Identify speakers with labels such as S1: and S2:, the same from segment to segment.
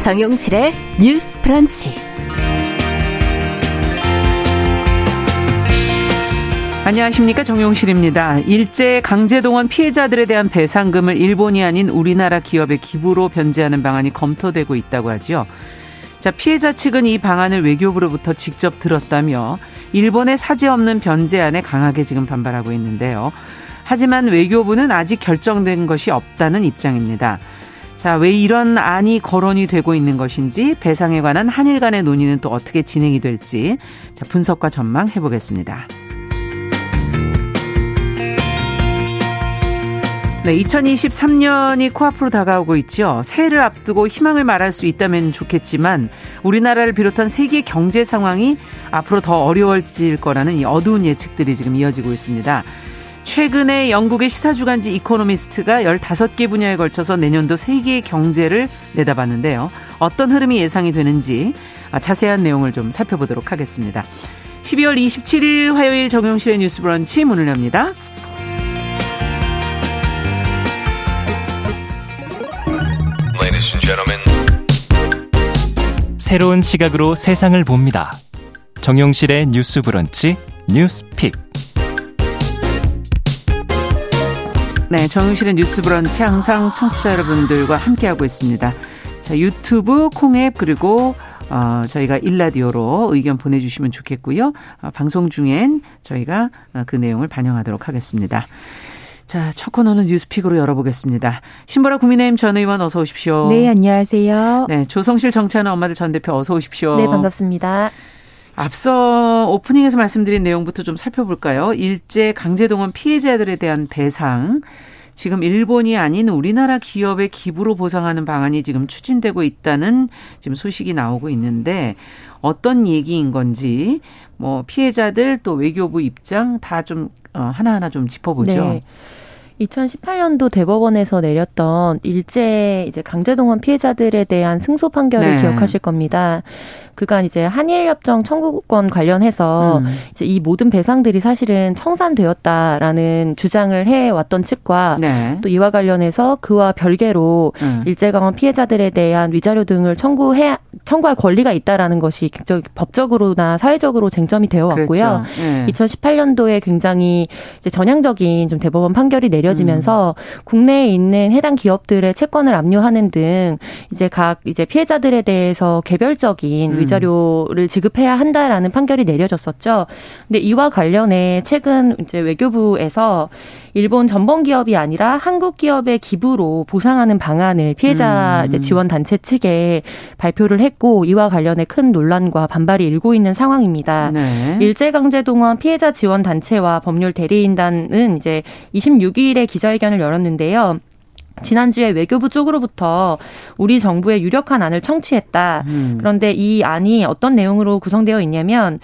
S1: 정용실의 뉴스 프런치.
S2: 안녕하십니까 정용실입니다. 일제 강제동원 피해자들에 대한 배상금을 일본이 아닌 우리나라 기업의 기부로 변제하는 방안이 검토되고 있다고 하죠. 자, 피해자 측은 이 방안을 외교부로부터 직접 들었다며 일본의 사죄 없는 변제안에 강하게 지금 반발하고 있는데요. 하지만 외교부는 아직 결정된 것이 없다는 입장입니다. 자, 왜 이런 안이 거론이 되고 있는 것인지 배상에 관한 한일 간의 논의는 또 어떻게 진행이 될지 자, 분석과 전망 해 보겠습니다. 네, 2023년이 코앞으로 다가오고 있죠. 새해를 앞두고 희망을 말할 수 있다면 좋겠지만 우리나라를 비롯한 세계 경제 상황이 앞으로 더 어려워질 거라는 이 어두운 예측들이 지금 이어지고 있습니다. 최근에 영국의 시사주간지 이코노미스트가 15개 분야에 걸쳐서 내년도 세계 경제를 내다봤는데요. 어떤 흐름이 예상이 되는지 자세한 내용을 좀 살펴보도록 하겠습니다. 12월 27일 화요일 정용실의 뉴스 브런치 문을 엽니다.
S3: 새로운 시각으로 세상을 봅니다. 정용실의 뉴스 브런치 뉴스 픽.
S2: 네, 정용실의 뉴스 브런치 항상 청취자 여러분들과 함께하고 있습니다. 자, 유튜브, 콩 앱, 그리고 어, 저희가 1라디오로 의견 보내주시면 좋겠고요. 어, 방송 중엔 저희가 어, 그 내용을 반영하도록 하겠습니다. 자, 첫 코너는 뉴스픽으로 열어보겠습니다. 신보라 국민의힘 전 의원 어서 오십시오.
S4: 네, 안녕하세요.
S2: 네, 조성실 정치하는 엄마들 전 대표 어서 오십시오.
S4: 네, 반갑습니다.
S2: 앞서 오프닝에서 말씀드린 내용부터 좀 살펴볼까요? 일제 강제동원 피해자들에 대한 배상. 지금 일본이 아닌 우리나라 기업의 기부로 보상하는 방안이 지금 추진되고 있다는 지금 소식이 나오고 있는데 어떤 얘기인 건지 뭐 피해자들 또 외교부 입장 다좀 어, 하나하나 좀 짚어보죠. 네.
S4: 2018년도 대법원에서 내렸던 일제 이제 강제동원 피해자들에 대한 승소 판결을 네. 기억하실 겁니다. 그간 이제 한일협정 청구권 관련해서 음. 이제 이 모든 배상들이 사실은 청산되었다라는 주장을 해왔던 측과 네. 또 이와 관련해서 그와 별개로 음. 일제강원 피해자들에 대한 위자료 등을 청구해 청구할 권리가 있다라는 것이 법적으로나 사회적으로 쟁점이 되어 왔고요. 그렇죠. 네. 2018년도에 굉장히 이제 전향적인 좀 대법원 판결이 내려지면서 음. 국내에 있는 해당 기업들의 채권을 압류하는 등 이제 각 이제 피해자들에 대해서 개별적인 음. 위자 료를 지급해야 한다라는 판결이 내려졌었죠. 근데 이와 관련해 최근 이제 외교부에서 일본 전범 기업이 아니라 한국 기업의 기부로 보상하는 방안을 피해자 음. 지원 단체 측에 발표를 했고 이와 관련해 큰 논란과 반발이 일고 있는 상황입니다. 네. 일제강제 동원 피해자 지원 단체와 법률 대리인단은 이제 26일에 기자회견을 열었는데요. 지난주에 외교부 쪽으로부터 우리 정부의 유력한 안을 청취했다. 음. 그런데 이 안이 어떤 내용으로 구성되어 있냐면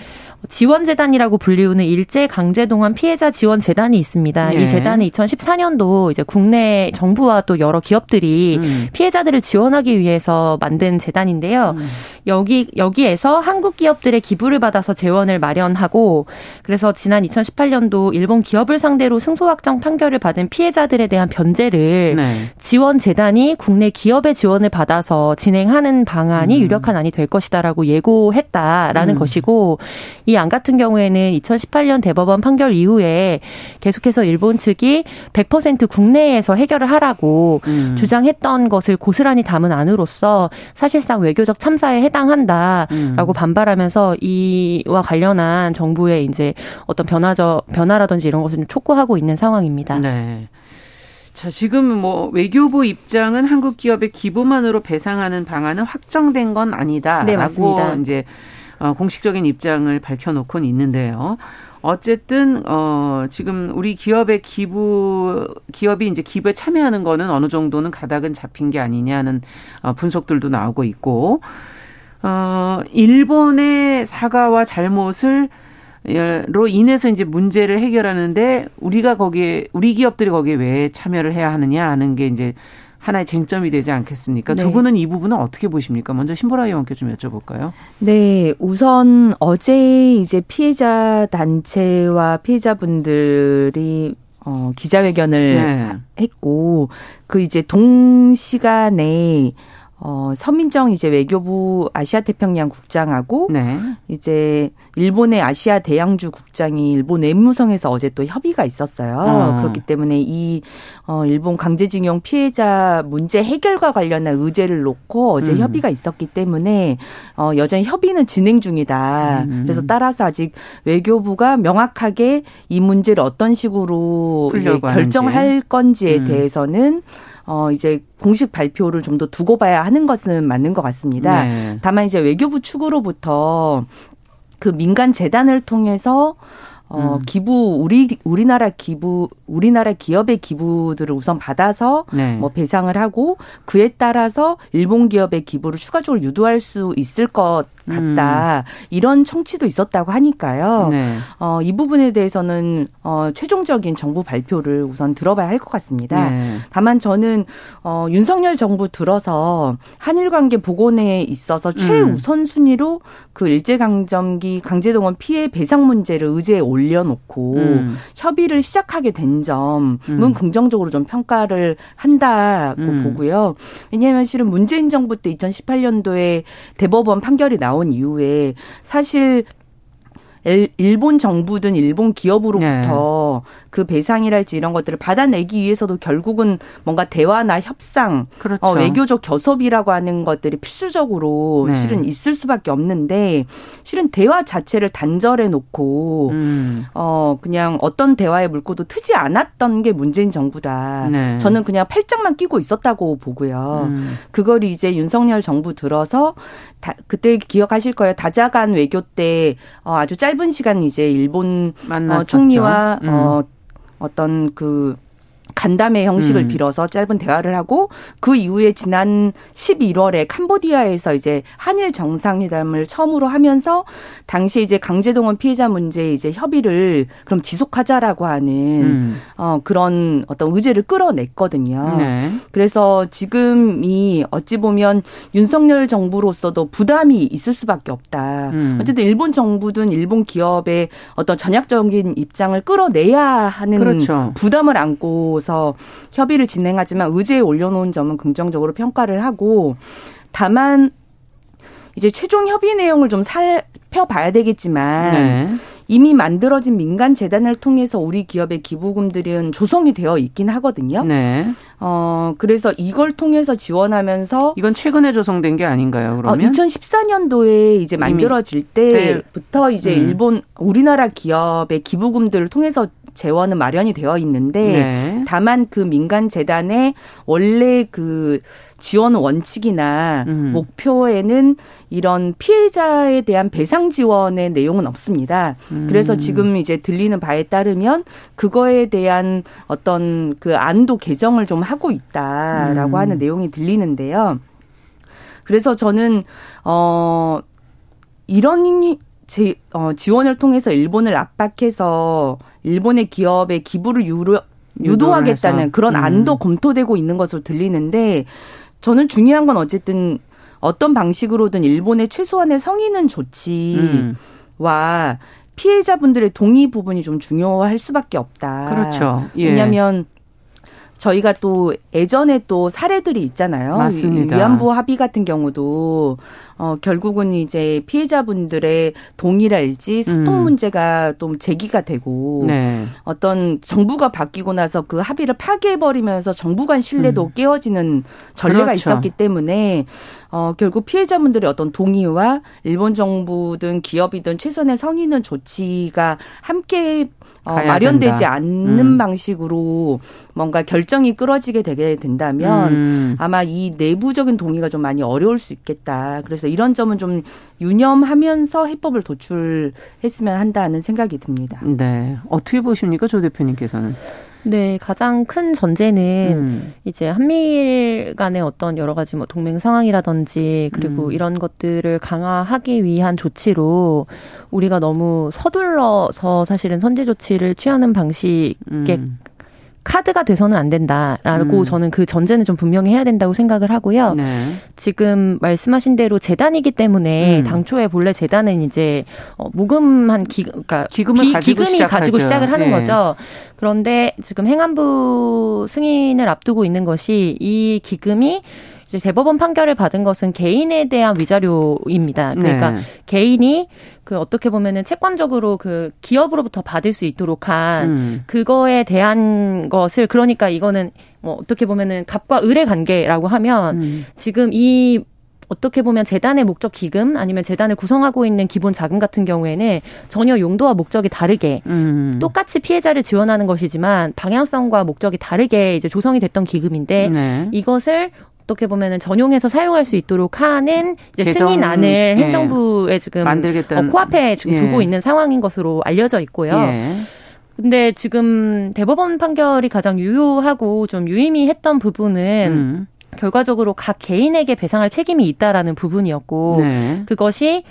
S4: 지원재단이라고 불리우는 일제 강제동원 피해자 지원 재단이 있습니다. 예. 이 재단은 2014년도 이제 국내 정부와 또 여러 기업들이 음. 피해자들을 지원하기 위해서 만든 재단인데요. 음. 여기 여기에서 한국 기업들의 기부를 받아서 재원을 마련하고 그래서 지난 2018년도 일본 기업을 상대로 승소 확정 판결을 받은 피해자들에 대한 변제를 네. 지원 재단이 국내 기업의 지원을 받아서 진행하는 방안이 음. 유력한 안이 될 것이다라고 예고했다라는 음. 것이고 이 안 같은 경우에는 2018년 대법원 판결 이후에 계속해서 일본 측이 100% 국내에서 해결을 하라고 음. 주장했던 것을 고스란히 담은 안으로서 사실상 외교적 참사에 해당한다라고 음. 반발하면서 이와 관련한 정부의 이제 어떤 변화적 변화라든지 이런 것을 촉구하고 있는 상황입니다. 네.
S2: 자, 지금 뭐 외교부 입장은 한국 기업의 기부만으로 배상하는 방안은 확정된 건 아니다라고 네, 맞습니다. 이제 어, 공식적인 입장을 밝혀놓고는 있는데요. 어쨌든 어 지금 우리 기업의 기부 기업이 이제 기부에 참여하는 거는 어느 정도는 가닥은 잡힌 게 아니냐는 어 분석들도 나오고 있고 어 일본의 사과와 잘못을 로 인해서 이제 문제를 해결하는데 우리가 거기에 우리 기업들이 거기에 왜 참여를 해야 하느냐 하는 게 이제 하나의 쟁점이 되지 않겠습니까? 네. 두 분은 이 부분은 어떻게 보십니까? 먼저 신보라 의원께 좀 여쭤볼까요?
S5: 네, 우선 어제 이제 피해자 단체와 피해자분들이 어, 기자회견을 네. 했고 그 이제 동시간에 어, 서민정 이제 외교부 아시아 태평양 국장하고 네. 이제 일본의 아시아 대양주 국장이 일본 내무성에서 어제 또 협의가 있었어요. 어. 그렇기 때문에 이 어, 일본 강제징용 피해자 문제 해결과 관련한 의제를 놓고 어제 음. 협의가 있었기 때문에 어, 여전히 협의는 진행 중이다. 음. 그래서 따라서 아직 외교부가 명확하게 이 문제를 어떤 식으로 결정할 건지에 음. 대해서는 어 이제 공식 발표를 좀 더 두고 봐야 하는 것은 맞는 것 같습니다. 네. 다만 이제 외교부 측으로부터 그 민간 재단을 통해서 어, 음. 기부, 우리, 우리나라 기부, 우리나라 기업의 기부들을 우선 받아서 네. 뭐 배상을 하고 그에 따라서 일본 기업의 기부를 추가적으로 유도할 수 있을 것 같다. 음. 이런 청취도 있었다고 하니까요. 네. 어, 이 부분에 대해서는 어, 최종적인 정부 발표를 우선 들어봐야 할 것 같습니다. 네. 다만 저는 어, 윤석열 정부 들어서 한일 관계 복원에 있어서 음. 최우선 순위로 그 일제강점기 강제동원 피해 배상 문제를 의제에 올 려놓고 음. 협의를 시작하게 된 점은 음. 긍정적으로 좀 평가를 한다고 음. 보고요. 왜냐하면 실은 문재인 정부 때 2018년도에 대법원 판결이 나온 이후에 사실 일본 정부든 일본 기업으로부터 네. 그 배상이랄지 이런 것들을 받아내기 위해서도 결국은 뭔가 대화나 협상, 그렇죠. 어, 외교적 교섭이라고 하는 것들이 필수적으로 네. 실은 있을 수밖에 없는데 실은 대화 자체를 단절해 놓고 음. 어 그냥 어떤 대화의 물꼬도 트지 않았던 게 문재인 정부다. 네. 저는 그냥 팔짱만 끼고 있었다고 보고요. 음. 그걸 이제 윤석열 정부 들어서 다, 그때 기억하실 거예요. 다자간 외교 때 어, 아주 짧은 시간 이제 일본 어, 총리와 음. 어, 어떤 그 간담회 형식을 음. 빌어서 짧은 대화를 하고 그 이후에 지난 11월에 캄보디아에서 이제 한일 정상회담을 처음으로 하면서 당시 이제 강제동원 피해자 문제 이제 협의를 그럼 지속하자라고 하는 음. 어 그런 어떤 의제를 끌어냈거든요. 네. 그래서 지금이 어찌 보면 윤석열 정부로서도 부담이 있을 수밖에 없다. 음. 어쨌든 일본 정부든 일본 기업의 어떤 전략적인 입장을 끌어내야 하는 그렇죠. 부담을 안고 대해서 협의를 진행하지만 의제에 올려놓은 점은 긍정적으로 평가를 하고 다만 이제 최종 협의 내용을 좀 살펴봐야 되겠지만 네. 이미 만들어진 민간 재단을 통해서 우리 기업의 기부금들은 조성이 되어 있긴 하거든요. 네. 어 그래서 이걸 통해서 지원하면서
S2: 이건 최근에 조성된 게 아닌가요? 그러면
S5: 어, 2014년도에 이제 만들어질 때부터 이제 음. 일본 우리나라 기업의 기부금들을 통해서 재원은 마련이 되어 있는데 네. 다만 그 민간 재단의 원래 그 지원 원칙이나 음. 목표에는 이런 피해자에 대한 배상 지원의 내용은 없습니다. 음. 그래서 지금 이제 들리는 바에 따르면 그거에 대한 어떤 그 안도 개정을 좀 하고 있다라고 음. 하는 내용이 들리는데요. 그래서 저는 어 이런 제, 어, 지원을 통해서 일본을 압박해서 일본의 기업의 기부를 유로, 유도하겠다는 그런 음. 안도 검토되고 있는 것으로 들리는데 저는 중요한 건 어쨌든 어떤 방식으로든 일본의 최소한의 성인은 조치와 음. 피해자분들의 동의 부분이 좀 중요할 수밖에 없다.
S2: 그렇죠.
S5: 예. 왜냐하면 저희가 또 예전에 또 사례들이 있잖아요.
S2: 맞습니다.
S5: 위안부 합의 같은 경우도 어 결국은 이제 피해자분들의 동의랄지 소통 음. 문제가 좀 제기가 되고 네. 어떤 정부가 바뀌고 나서 그 합의를 파괴해 버리면서 정부 간 신뢰도 음. 깨어지는 전례가 그렇죠. 있었기 때문에 어 결국 피해자분들의 어떤 동의와 일본 정부든 기업이든 최선의 성의는 조치가 함께 어, 마련되지 된다. 않는 음. 방식으로 뭔가 결정이 끌어지게 되게 된다면 음. 아마 이 내부적인 동의가 좀 많이 어려울 수 있겠다. 그래서 이런 점은 좀 유념하면서 해법을 도출했으면 한다는 생각이 듭니다.
S2: 네. 어떻게 보십니까, 조 대표님께서는?
S4: 네, 가장 큰 전제는 음. 이제 한미일 간의 어떤 여러 가지 뭐 동맹 상황이라든지 그리고 음. 이런 것들을 강화하기 위한 조치로 우리가 너무 서둘러서 사실은 선제 조치를 취하는 방식의 음. 카드가 돼서는 안 된다라고 음. 저는 그 전제는 좀 분명히 해야 된다고 생각을 하고요. 네. 지금 말씀하신 대로 재단이기 때문에 음. 당초에 본래 재단은 이제 어, 모금한 기, 그러니까
S2: 기금을 기, 가지고
S4: 기금이
S2: 시작하죠.
S4: 가지고 시작을 하는 네. 거죠. 그런데 지금 행안부 승인을 앞두고 있는 것이 이 기금이 이제 대법원 판결을 받은 것은 개인에 대한 위자료입니다. 그러니까 네. 개인이 그 어떻게 보면은 채권적으로 그 기업으로부터 받을 수 있도록 한 음. 그거에 대한 것을 그러니까 이거는 뭐 어떻게 보면은 갑과 을의 관계라고 하면 음. 지금 이 어떻게 보면 재단의 목적 기금 아니면 재단을 구성하고 있는 기본 자금 같은 경우에는 전혀 용도와 목적이 다르게 음. 똑같이 피해자를 지원하는 것이지만 방향성과 목적이 다르게 이제 조성이 됐던 기금인데 네. 이것을 어떻게 보면은 전용해서 사용할 수 있도록 하는 이제 승인안을 예. 행정부에 지금 만들겠다는. 어, 코앞에 지금 예. 두고 있는 상황인 것으로 알려져 있고요. 예. 근데 지금 대법원 판결이 가장 유효하고 좀 유의미했던 부분은 음. 결과적으로 각 개인에게 배상할 책임이 있다라는 부분이었고 네. 그것이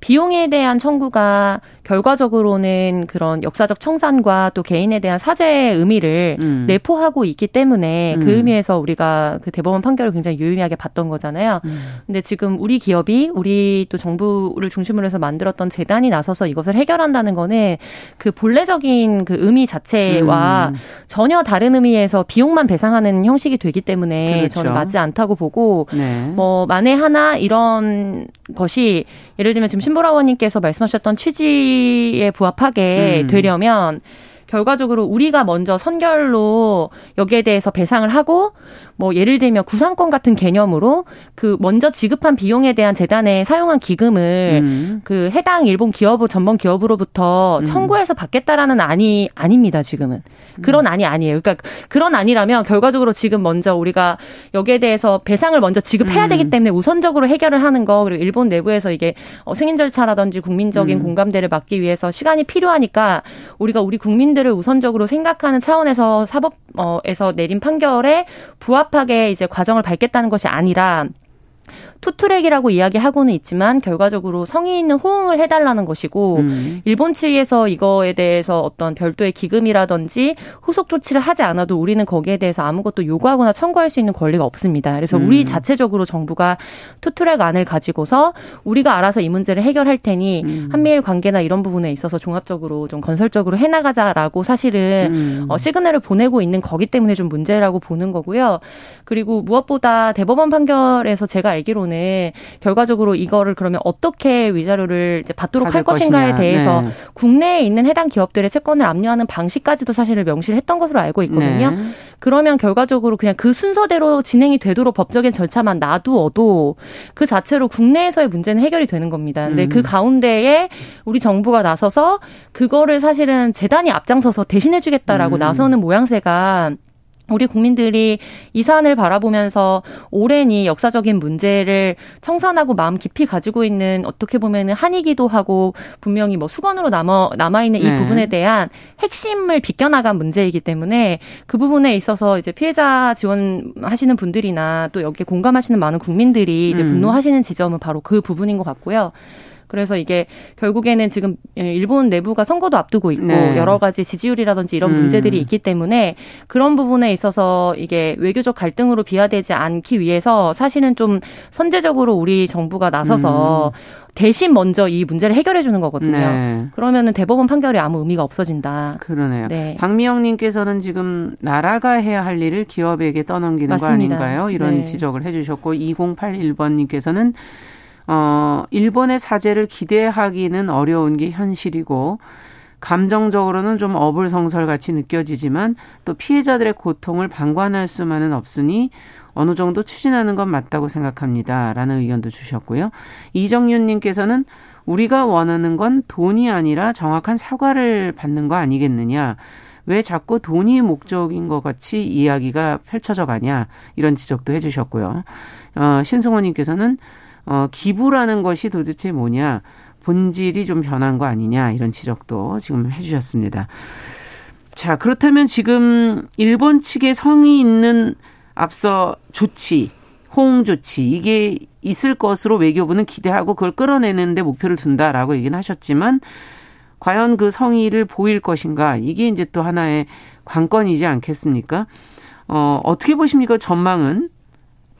S4: 비용에 대한 청구가 결과적으로는 그런 역사적 청산과 또 개인에 대한 사죄의 의미를 음. 내포하고 있기 때문에 그 음. 그 의미에서 우리가 그 대법원 판결을 굉장히 유의미하게 봤던 거잖아요. 음. 근데 지금 우리 기업이 우리 또 정부를 중심으로 해서 만들었던 재단이 나서서 이것을 해결한다는 거는 그 본래적인 그 의미 자체와 음. 전혀 다른 의미에서 비용만 배상하는 형식이 되기 때문에 그렇죠. 저는 맞지 않다고 보고 네. 뭐 만에 하나 이런 것이 예를 들면 지금 신보라원님께서 말씀하셨던 취지에 부합하게 음. 되려면 결과적으로 우리가 먼저 선결로 여기에 대해서 배상을 하고 뭐 예를 들면 구상권 같은 개념으로 그 먼저 지급한 비용에 대한 재단에 사용한 기금을 음. 그 해당 일본 기업으로 전범 기업으로부터 음. 청구해서 받겠다라는 안이 아닙니다 지금은 그런 안이 아니에요. 그러니까 그런 안이라면 결과적으로 지금 먼저 우리가 여기에 대해서 배상을 먼저 지급해야 음. 되기 때문에 우선적으로 해결을 하는 거 그리고 일본 내부에서 이게 어, 승인 절차라든지 국민적인 음. 공감대를 막기 위해서 시간이 필요하니까 우리가 우리 국민들을 우선적으로 생각하는 차원에서 사법에서 내린 판결에 부합 하게 이제 과정을 밟겠다는 것이 아니라 two-track이라고 이야기하고는 있지만 결과적으로 성의 있는 호응을 해달라는 것이고 음. 일본 측에서 이거에 대해서 어떤 별도의 기금이라든지 후속 조치를 하지 않아도 우리는 거기에 대해서 아무것도 요구하거나 청구할 수 있는 권리가 없습니다. 그래서 음. 우리 자체적으로 정부가 투트랙 안을 가지고서 우리가 알아서 이 문제를 해결할 테니 음. 한미일 관계나 이런 부분에 있어서 종합적으로 좀 건설적으로 해나가자라고 사실은 음. 어, 시그널을 보내고 있는 거기 때문에 좀 문제라고 보는 거고요. 그리고 무엇보다 대법원 판결에서 제가 알기로는 결과적으로 이거를 그러면 어떻게 위자료를 이제 받도록 할 것인가에 것이냐. 대해서 네. 국내에 있는 해당 기업들의 채권을 압류하는 방식까지도 사실을 명시를 했던 것으로 알고 있거든요. 네. 그러면 결과적으로 그냥 그 순서대로 진행이 되도록 법적인 절차만 놔두어도 그 자체로 국내에서의 문제는 해결이 되는 겁니다. 근데 그 음. 그 가운데에 우리 정부가 나서서 그거를 사실은 재단이 앞장서서 대신해주겠다라고 음. 나서는 모양새가 우리 국민들이 이 사안을 바라보면서 오랜 이 역사적인 문제를 청산하고 마음 깊이 가지고 있는 어떻게 보면은 한이기도 하고 분명히 뭐 수건으로 남아 남아 있는 이 네. 부분에 대한 핵심을 비껴나간 문제이기 때문에 그 부분에 있어서 이제 피해자 지원하시는 분들이나 또 여기에 공감하시는 많은 국민들이 이제 음. 분노하시는 지점은 바로 그 부분인 것 같고요. 그래서 이게 결국에는 지금 일본 내부가 선거도 앞두고 있고 네. 여러 가지 지지율이라든지 이런 음. 문제들이 있기 때문에 그런 부분에 있어서 이게 외교적 갈등으로 비화되지 않기 위해서 사실은 좀 선제적으로 우리 정부가 나서서 음. 대신 먼저 이 문제를 해결해 주는 거거든요. 네. 그러면은 대법원 판결이 아무 의미가 없어진다.
S2: 그러네요. 네. 박미영님께서는 지금 나라가 해야 할 일을 기업에게 떠넘기는 맞습니다. 거 아닌가요? 이런 네. 지적을 해주셨고 2081번님께서는 어, 일본의 사죄를 기대하기는 어려운 게 현실이고 감정적으로는 좀 어불성설 같이 느껴지지만 또 피해자들의 고통을 방관할 수만은 없으니 어느 정도 추진하는 건 맞다고 생각합니다. 라는 의견도 주셨고요. 이정윤 님께서는 우리가 원하는 건 돈이 아니라 정확한 사과를 받는 거 아니겠느냐. 왜 자꾸 돈이 목적인 것 같이 이야기가 펼쳐져 가냐. 이런 지적도 해주셨고요. 어, 신승호 님께서는 어, 기부라는 것이 도대체 뭐냐, 본질이 좀 변한 거 아니냐, 이런 지적도 지금 해주셨습니다. 자, 그렇다면 지금 일본 측의 성이 있는 앞서 조치, 호응 조치, 이게 있을 것으로 외교부는 기대하고 그걸 끌어내는데 목표를 둔다라고 얘기는 하셨지만, 과연 그 성의를 보일 것인가, 이게 이제 또 하나의 관건이지 않겠습니까? 어, 어떻게 보십니까, 전망은?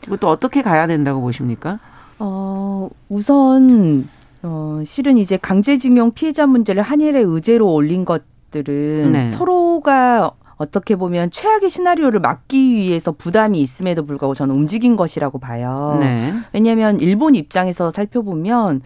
S2: 이것도 어떻게 가야 된다고 보십니까?
S5: 어, 우선 어, 실은 이제 강제징용 피해자 문제를 한일의 의제로 올린 것들은 네. 서로가 어떻게 보면 최악의 시나리오를 막기 위해서 부담이 있음에도 불구하고 저는 움직인 것이라고 봐요. 네. 왜냐하면 일본 입장에서 살펴보면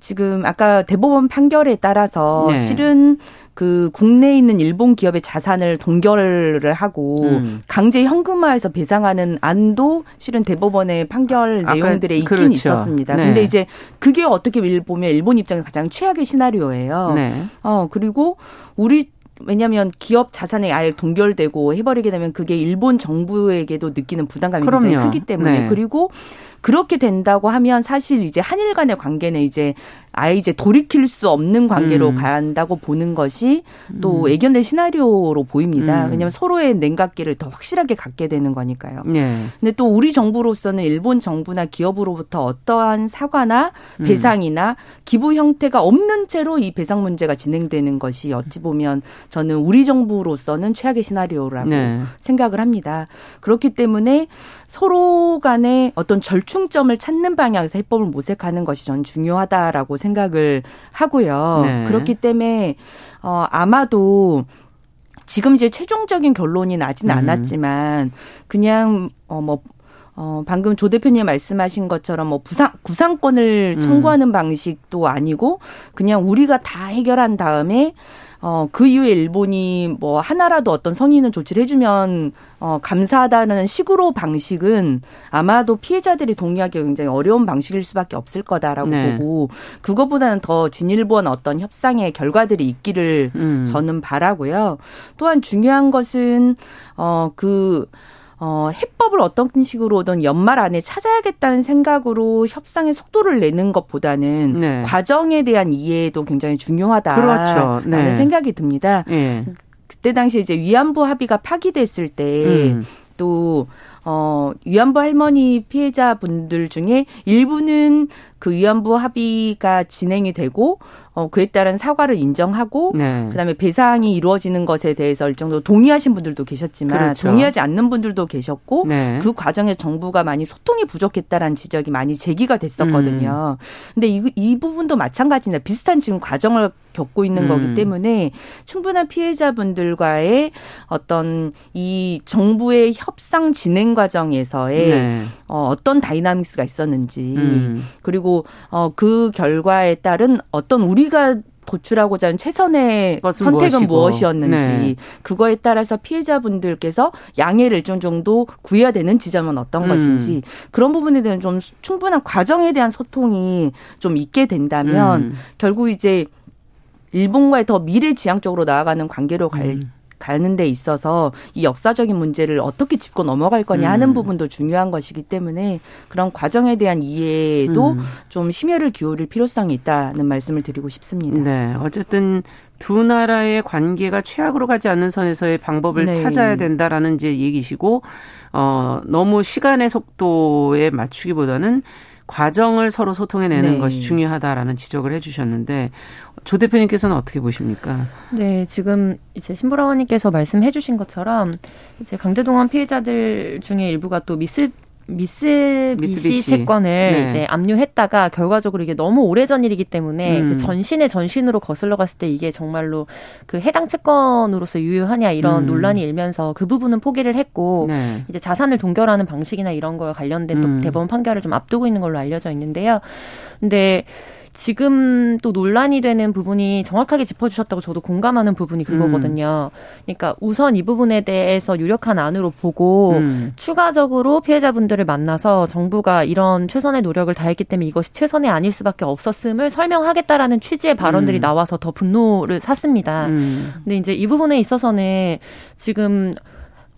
S5: 지금 아까 대법원 판결에 따라서 네. 실은 그 국내에 있는 일본 기업의 자산을 동결을 하고 음. 강제 현금화해서 배상하는 안도 실은 대법원의 판결 내용들에 있긴 그렇죠. 있었습니다. 네. 근데 이제 그게 어떻게 보면 일본 입장에 가장 최악의 시나리오예요. 네. 어 그리고 우리 왜냐하면 기업 자산이 아예 동결되고 해버리게 되면 그게 일본 정부에게도 느끼는 부담감이 그럼요. 굉장히 크기 때문에 네. 그리고 그렇게 된다고 하면 사실 이제 한일 간의 관계는 이제 아예 이제 돌이킬 수 없는 관계로 음. 간다고 보는 것이 또 음. 애견될 시나리오로 보입니다. 음. 왜냐하면 서로의 냉각기를 더 확실하게 갖게 되는 거니까요. 네. 근데 또 우리 정부로서는 일본 정부나 기업으로부터 어떠한 사과나 음. 배상이나 기부 형태가 없는 채로 이 배상 문제가 진행되는 것이 어찌 보면 저는 우리 정부로서는 최악의 시나리오라고 네. 생각을 합니다. 그렇기 때문에 서로 간의 어떤 절충 점을 찾는 방향에서 해법을 모색하는 것이 전 중요하다라고 생각을 하고요. 네. 그렇기 때문에 어 아마도 지금 이제 최종적인 결론이 나지는 음. 않았지만 그냥 어뭐 어, 방금 조 대표님 말씀하신 것처럼 뭐 부상, 구상권을 음. 청구하는 방식도 아니고 그냥 우리가 다 해결한 다음에 어, 그 이후에 일본이 뭐 하나라도 어떤 성의는 조치를 해주면 어, 감사하다는 식으로 방식은 아마도 피해자들이 동의하기 굉장히 어려운 방식일 수밖에 없을 거다라고 네. 보고 그것보다는 더 진일보한 어떤 협상의 결과들이 있기를 음. 저는 바라고요. 또한 중요한 것은 어, 그 어, 해법을 어떤 식으로든 연말 안에 찾아야겠다는 생각으로 협상의 속도를 내는 것보다는 네. 과정에 대한 이해도 굉장히 중요하다라는 그렇죠. 네. 생각이 듭니다. 네. 그때 당시 이제 위안부 합의가 파기됐을 때또 음. 어, 위안부 할머니 피해자분들 중에 일부는 그 위안부 합의가 진행이 되고 어, 그에 따른 사과를 인정하고 네. 그다음에 배상이 이루어지는 것에 대해서 일정도 동의하신 분들도 계셨지만 그렇죠. 동의하지 않는 분들도 계셨고 네. 그 과정에 정부가 많이 소통이 부족했다라는 지적이 많이 제기가 됐었거든요. 음. 근데 이, 이 부분도 마찬가지입니다. 비슷한 지금 과정을 겪고 있는 음. 거기 때문에 충분한 피해자분들과의 어떤 이 정부의 협상 진행 과정에서의 네. 어, 어떤 dynamics가 있었는지 음. 그리고 어, 그 결과에 따른 어떤 우리가 도출하고자 하는 최선의 선택은 무엇이고. 무엇이었는지 네. 그거에 따라서 피해자분들께서 양해를 일정 정도 구해야 되는 지점은 어떤 음. 것인지 그런 부분에 대한 좀 충분한 과정에 대한 소통이 좀 있게 된다면 음. 결국 이제 일본과의 더 미래지향적으로 나아가는 관계로 갈 음. 가는 데 있어서 이 역사적인 문제를 어떻게 짚고 넘어갈 거냐 하는 음. 부분도 중요한 것이기 때문에 그런 과정에 대한 이해도 음. 좀 심혈을 기울일 필요성이 있다는 말씀을 드리고 싶습니다.
S2: 네. 어쨌든 두 나라의 관계가 최악으로 가지 않는 선에서의 방법을 네. 찾아야 된다라는 이제 얘기시고 어 너무 시간의 속도에 맞추기보다는 과정을 서로 소통해내는 네. 것이 중요하다라는 지적을 해주셨는데 조 대표님께서는 어떻게 보십니까?
S4: 네, 지금 이제 신보라원님께서 말씀해 주신 것처럼 이제 강제동원 피해자들 중에 일부가 또 미스 미쓰비시 채권을 네. 이제 압류했다가 결과적으로 이게 너무 오래전 일이기 때문에 음. 그 전신의 전신으로 거슬러 갔을 때 이게 정말로 그 해당 채권으로서 유효하냐 이런 음. 논란이 일면서 그 부분은 포기를 했고 네. 이제 자산을 동결하는 방식이나 이런 거에 관련된 또 음. 대법원 판결을 좀 앞두고 있는 걸로 알려져 있는데요. 근데 지금 또 논란이 되는 부분이 정확하게 짚어주셨다고 저도 공감하는 부분이 그거거든요. 음. 그러니까 우선 이 부분에 대해서 유력한 안으로 보고 음. 추가적으로 피해자분들을 만나서 정부가 이런 최선의 노력을 다했기 때문에 이것이 최선이 아닐 수밖에 없었음을 설명하겠다라는 취지의 발언들이 음. 나와서 더 분노를 샀습니다. 음. 근데 이제 이 부분에 있어서는 지금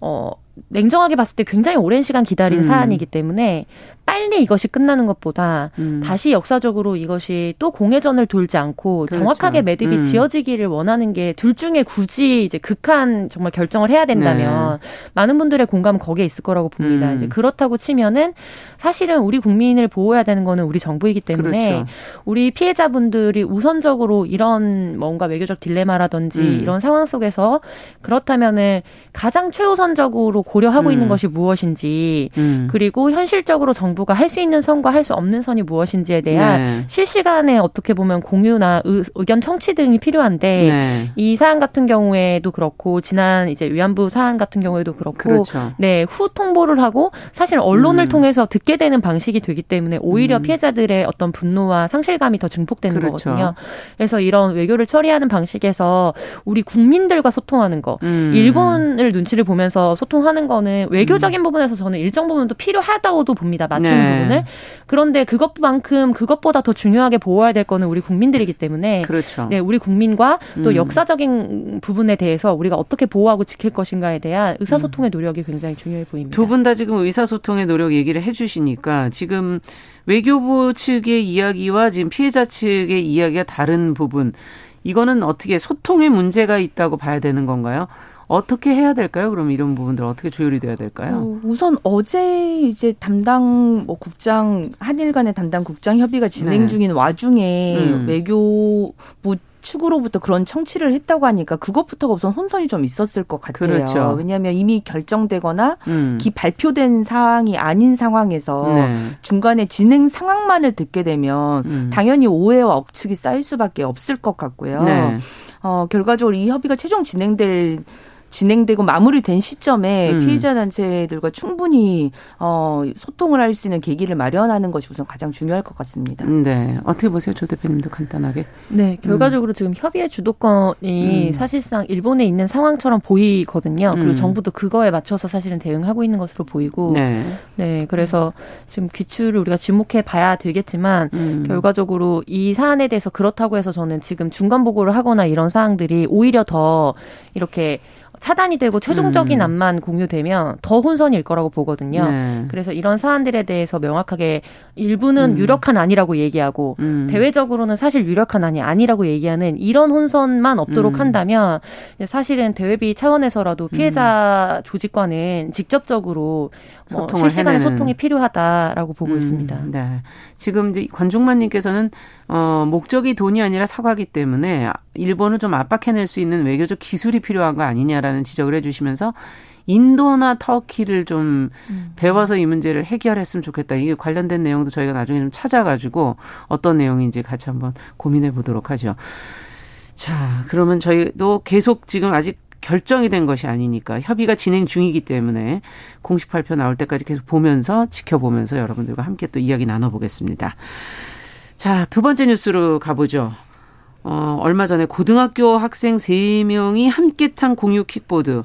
S4: 어 냉정하게 봤을 때 굉장히 오랜 시간 기다린 음. 사안이기 때문에 빨리 이것이 끝나는 것보다 음. 다시 역사적으로 이것이 또 공회전을 돌지 않고 그렇죠. 정확하게 매듭이 음. 지어지기를 원하는 게 둘 중에 굳이 이제 극한 정말 결정을 해야 된다면 네. 많은 분들의 공감은 거기에 있을 거라고 봅니다. 음. 이제 그렇다고 치면은 사실은 우리 국민을 보호해야 되는 거는 우리 정부이기 때문에 그렇죠. 우리 피해자분들이 우선적으로 이런 뭔가 외교적 딜레마라든지 음. 이런 상황 속에서 그렇다면은 가장 최우선적으로 고려하고 음. 있는 것이 무엇인지 음. 그리고 현실적으로 정부가 할 수 있는 선과 할 수 없는 선이 무엇인지에 대한 네. 실시간에 어떻게 보면 공유나 의, 견 청취 등이 필요한데 네. 이 사안 같은 경우에도 그렇고 지난 이제 위안부 사안 같은 경우에도 그렇고 그렇죠. 네, 후 통보를 하고 사실 언론을 음. 통해서 듣게 되는 방식이 되기 때문에 오히려 음. 피해자들의 어떤 분노와 상실감이 더 증폭되는 그렇죠. 거거든요. 그래서 이런 외교를 처리하는 방식에서 우리 국민들과 소통하는 거, 음. 일본을 눈치를 보면서 소통하는 거는 외교적인 음. 부분에서 저는 일정 부분도 필요하다고도 봅니다. 맞춤 네. 부분을. 그런데 그것만큼 그것보다 더 중요하게 보호해야 될 거는 우리 국민들이기 때문에 그렇죠. 네, 우리 국민과 또 음. 역사적인 부분에 대해서 우리가 어떻게 보호하고 지킬 것인가에 대한 의사소통의 음. 노력이 굉장히 중요해 보입니다.
S2: 두 분 다 지금 의사소통의 노력 얘기를 해 주시니까 지금 외교부 측의 이야기와 지금 피해자 측의 이야기가 다른 부분 이거는 어떻게 소통의 문제가 있다고 봐야 되는 건가요? 어떻게 해야 될까요? 그럼 이런 부분들 어떻게 조율이 돼야 될까요? 어,
S5: 우선 어제 이제 담당 뭐 국장 한일 간의 담당 국장 협의가 진행 네. 중인 와중에 음. 외교부 측으로부터 그런 청취를 했다고 하니까 그것부터가 우선 혼선이 좀 있었을 것 같아요. 그렇죠. 왜냐하면 이미 결정되거나 음. 기 발표된 사항이 아닌 상황에서 네. 중간에 진행 상황만을 듣게 되면 음. 당연히 오해와 억측이 쌓일 수밖에 없을 것 같고요. 네. 어, 결과적으로 이 협의가 최종 진행될 진행되고 마무리된 시점에 음. 피해자 단체들과 충분히 어, 소통을 할 수 있는 계기를 마련하는 것이 우선 가장 중요할 것 같습니다.
S2: 네. 어떻게 보세요, 조 대표님도 간단하게?
S4: 네. 결과적으로 음. 지금 협의의 주도권이 음. 사실상 일본에 있는 상황처럼 보이거든요. 그리고 음. 정부도 그거에 맞춰서 사실은 대응하고 있는 것으로 보이고. 네. 네. 그래서 지금 귀추를 우리가 주목해 봐야 되겠지만 음. 결과적으로 이 사안에 대해서 그렇다고 해서 저는 지금 중간 보고를 하거나 이런 사항들이 오히려 더 이렇게 차단이 되고 최종적인 음. 안만 공유되면 더 혼선일 거라고 보거든요. 네. 그래서 이런 사안들에 대해서 명확하게 일부는 음. 유력한 안이라고 얘기하고 음. 대외적으로는 사실 유력한 안이 아니라고 얘기하는 이런 혼선만 없도록 음. 한다면 사실은 대외비 차원에서라도 피해자 음. 조직과는 직접적으로 뭐 실시간의 해내는. 소통이 필요하다라고 보고 음, 있습니다.
S2: 네. 지금 이제 관중만님께서는 어, 목적이 돈이 아니라 사과기 때문에 일본을 좀 압박해낼 수 있는 외교적 기술이 필요한 거 아니냐라는 지적을 해주시면서 인도나 터키를 좀 음. 배워서 이 문제를 해결했으면 좋겠다. 이게 관련된 내용도 저희가 나중에 좀 찾아가지고 어떤 내용인지 같이 한번 고민해 보도록 하죠. 자, 그러면 저희도 계속 지금 아직 결정이 된 것이 아니니까 협의가 진행 중이기 때문에 공식 발표 나올 때까지 계속 보면서 지켜보면서 여러분들과 함께 또 이야기 나눠보겠습니다. 자, 두 번째 뉴스로 가보죠. 어, 얼마 전에 고등학교 학생 3명이 함께 탄 공유 킥보드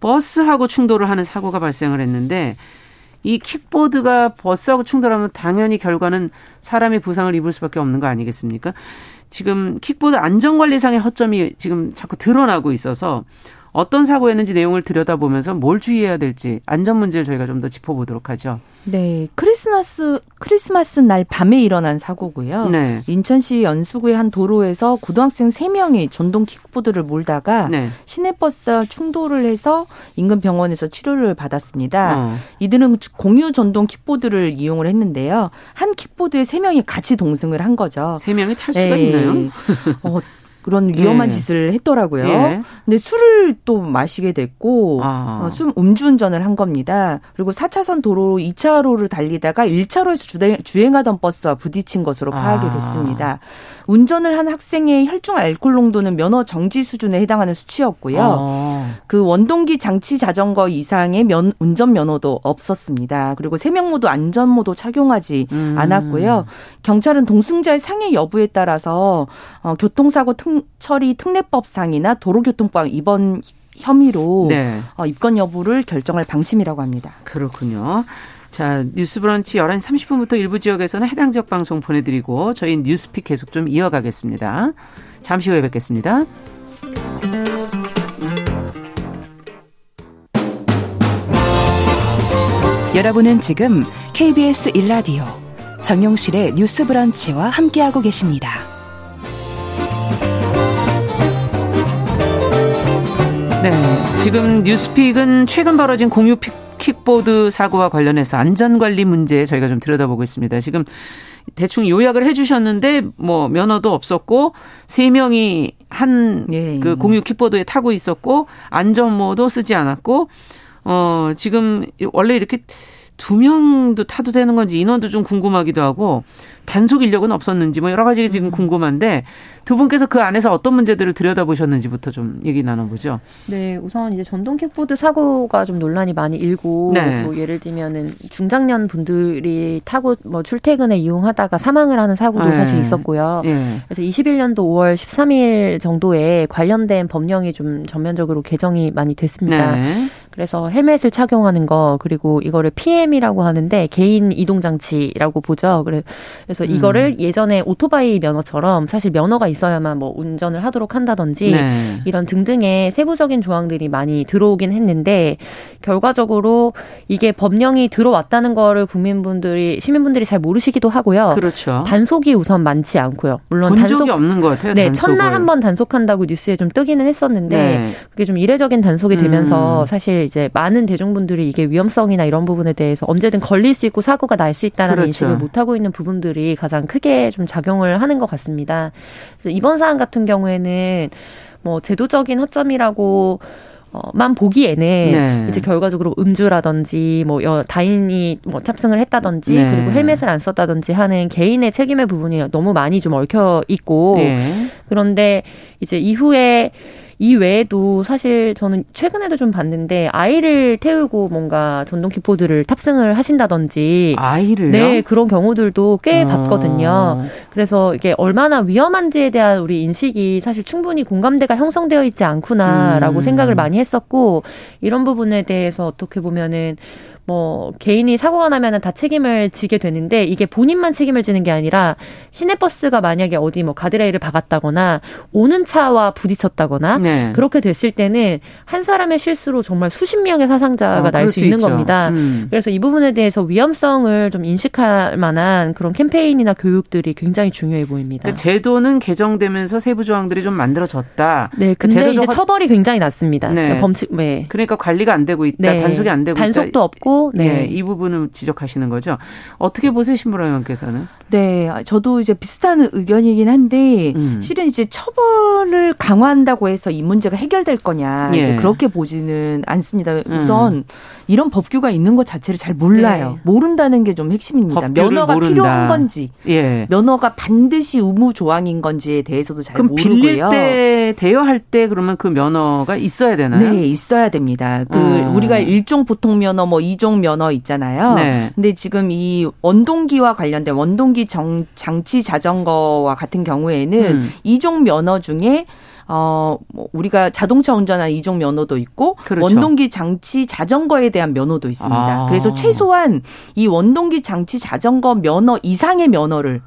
S2: 버스하고 충돌을 하는 사고가 발생을 했는데 이 킥보드가 버스하고 충돌하면 당연히 결과는 사람이 부상을 입을 수밖에 없는 거 아니겠습니까? 지금 킥보드 안전관리상의 허점이 지금 자꾸 드러나고 있어서 어떤 사고였는지 내용을 들여다보면서 뭘 주의해야 될지 안전 문제를 저희가 좀 더 짚어보도록 하죠.
S5: 네, 크리스마스 크리스마스 날 밤에 일어난 사고고요. 네. 인천시 연수구의 한 도로에서 고등학생 3명이 전동 킥보드를 몰다가 네. 시내버스와 충돌을 해서 인근 병원에서 치료를 받았습니다. 어. 이들은 공유 전동 킥보드를 이용을 했는데요. 한 킥보드에 3명이 같이 동승을 한 거죠.
S2: 3명이 탈 수가 네. 있나요? 어,
S5: 그런 위험한 예. 짓을 했더라고요. 예. 근데 술을 또 마시게 됐고 아. 어, 술 음주운전을 한 겁니다. 그리고 4차선 도로 2차로를 달리다가 1차로에서 주행, 주행하던 버스와 부딪힌 것으로 파악이 아. 됐습니다. 운전을 한 학생의 혈중 알코올 농도는 면허 정지 수준에 해당하는 수치였고요. 아. 그 원동기 장치 자전거 이상의 면, 운전 면허도 없었습니다. 그리고 세 명 모두 안전 모도 착용하지 음. 않았고요. 경찰은 동승자의 상해 여부에 따라서 어, 교통사고 특, 처리 특례법상이나 도로교통법 위반 혐의로 네. 어, 입건 여부를 결정할 방침이라고 합니다.
S2: 그렇군요. 자, 뉴스 브런치 11시 30분부터 일부 지역에서는 해당 지역 방송 보내드리고 저희 뉴스픽 계속 좀 이어가겠습니다. 잠시 후에 뵙겠습니다.
S1: 여러분은 지금 KBS 1라디오 정용실의 뉴스 브런치와 함께하고 계십니다.
S2: 네. 지금 뉴스픽은 최근 벌어진 공유 킥보드 사고와 관련해서 안전관리 문제 저희가 좀 들여다보고 있습니다. 지금 대충 요약을 해주셨는데 뭐 면허도 없었고 세 명이 한그 예. 그 공유 킥보드에 타고 있었고 안전모도 쓰지 않았고 어, 지금 원래 이렇게 두 명도 타도 되는 건지 인원도 좀 궁금하기도 하고 단속 인력은 없었는지 뭐 여러 가지 지금 음. 궁금한데 두 분께서 그 안에서 어떤 문제들을 들여다보셨는지부터 좀 얘기 나눠보죠.
S4: 네, 우선 이제 전동 킥보드 사고가 좀 논란이 많이 일고 네. 뭐 예를 들면은 중장년 분들이 타고 뭐 출퇴근에 이용하다가 사망을 하는 사고도 네. 사실 있었고요. 네. 그래서 21년도 5월 13일 정도에 관련된 법령이 좀 전면적으로 개정이 많이 됐습니다. 네. 그래서 헬멧을 착용하는 거 그리고 이거를 PM이라고 하는데 개인 이동 장치라고 보죠. 그래서 이거를 음. 예전에 오토바이 면허처럼 사실 면허가 있 어야만 뭐 운전을 하도록 한다든지 네. 이런 등등의 세부적인 조항들이 많이 들어오긴 했는데 결과적으로 이게 법령이 들어왔다는 거를 국민분들이 시민분들이 잘 모르시기도 하고요.
S2: 그렇죠.
S4: 단속이 우선 많지 않고요. 물론 단속
S2: 없는 것 같아요.
S4: 네, 단속을. 첫날 한 번 단속한다고 뉴스에 좀 뜨기는 했었는데 네. 그게 좀 이례적인 단속이 되면서 음. 사실 이제 많은 대중분들이 이게 위험성이나 이런 부분에 대해서 언제든 걸릴 수 있고 사고가 날 수 있다라는 그렇죠. 인식을 못 하고 있는 부분들이 가장 크게 좀 작용을 하는 것 같습니다. 그래서 이번 사안 같은 경우에는 뭐 제도적인 허점이라고 어,만 보기에는 네. 이제 결과적으로 음주라든지 뭐 여, 다인이 뭐 탑승을 했다든지 네. 그리고 헬멧을 안 썼다든지 하는 개인의 책임의 부분이 너무 많이 좀 얽혀 있고 네. 그런데 이제 이후에 이 외에도 사실 저는 최근에도 좀 봤는데 아이를 태우고 뭔가 전동 킥보드를 탑승을 하신다든지
S2: 아이를
S4: 네 그런 경우들도 꽤 어. 봤거든요. 그래서 이게 얼마나 위험한지에 대한 우리 인식이 사실 충분히 공감대가 형성되어 있지 않구나라고 음. 생각을 많이 했었고 이런 부분에 대해서 어떻게 보면은 뭐 개인이 사고가 나면은 다 책임을 지게 되는데 이게 본인만 책임을 지는 게 아니라 시내버스가 만약에 어디 뭐 가드레일을 박았다거나 오는 차와 부딪혔다거나 네. 그렇게 됐을 때는 한 사람의 실수로 정말 수십 명의 사상자가 어, 날수 있는 있죠. 겁니다. 음. 그래서 이 부분에 대해서 위험성을 좀 인식할 만한 그런 캠페인이나 교육들이 굉장히 중요해 보입니다.
S2: 그러니까 제도는 개정되면서 세부 조항들이 좀 만들어졌다.
S4: 네, 근데 그러니까 이제 처벌이 굉장히 낮습니다. 네. 그러니까 범칙, 네.
S2: 그러니까 관리가 안 되고 있다, 네. 단속이 안 되고
S4: 단속도
S2: 있다.
S4: 없고
S2: 네. 네. 이 부분을 지적하시는 거죠. 어떻게 보세요, 신부라 의원께서는?
S5: 네, 저도 이제 비슷한 의견이긴 한데 음. 실은 이제 처벌을 강화한다고 해서 이 문제가 해결될 거냐 예. 이제 그렇게 보지는 않습니다. 우선 음. 이런 법규가 있는 것 자체를 잘 몰라요. 네. 모른다는 게 좀 핵심입니다. 면허가 모른다. 필요한 건지, 예. 면허가 반드시 의무 조항인 건지에 대해서도 잘 그럼 모르고요.
S2: 빌릴 때 대여할 때 그러면 그 면허가 있어야 되나요?
S5: 네, 있어야 됩니다. 그 어. 우리가 일종 보통 면허 뭐 이종 면허 있잖아요. 네. 근데 지금 이 원동기와 관련된 원동기 정, 장치 자전거와 같은 경우에는 음. 이종 면허 중에 어, 뭐 우리가 자동차 운전하는 이종 면허도 있고 그렇죠. 원동기 장치 자전거에 대한 면허도 있습니다. 아. 그래서 최소한 이 원동기 장치 자전거 면허 이상의 면허를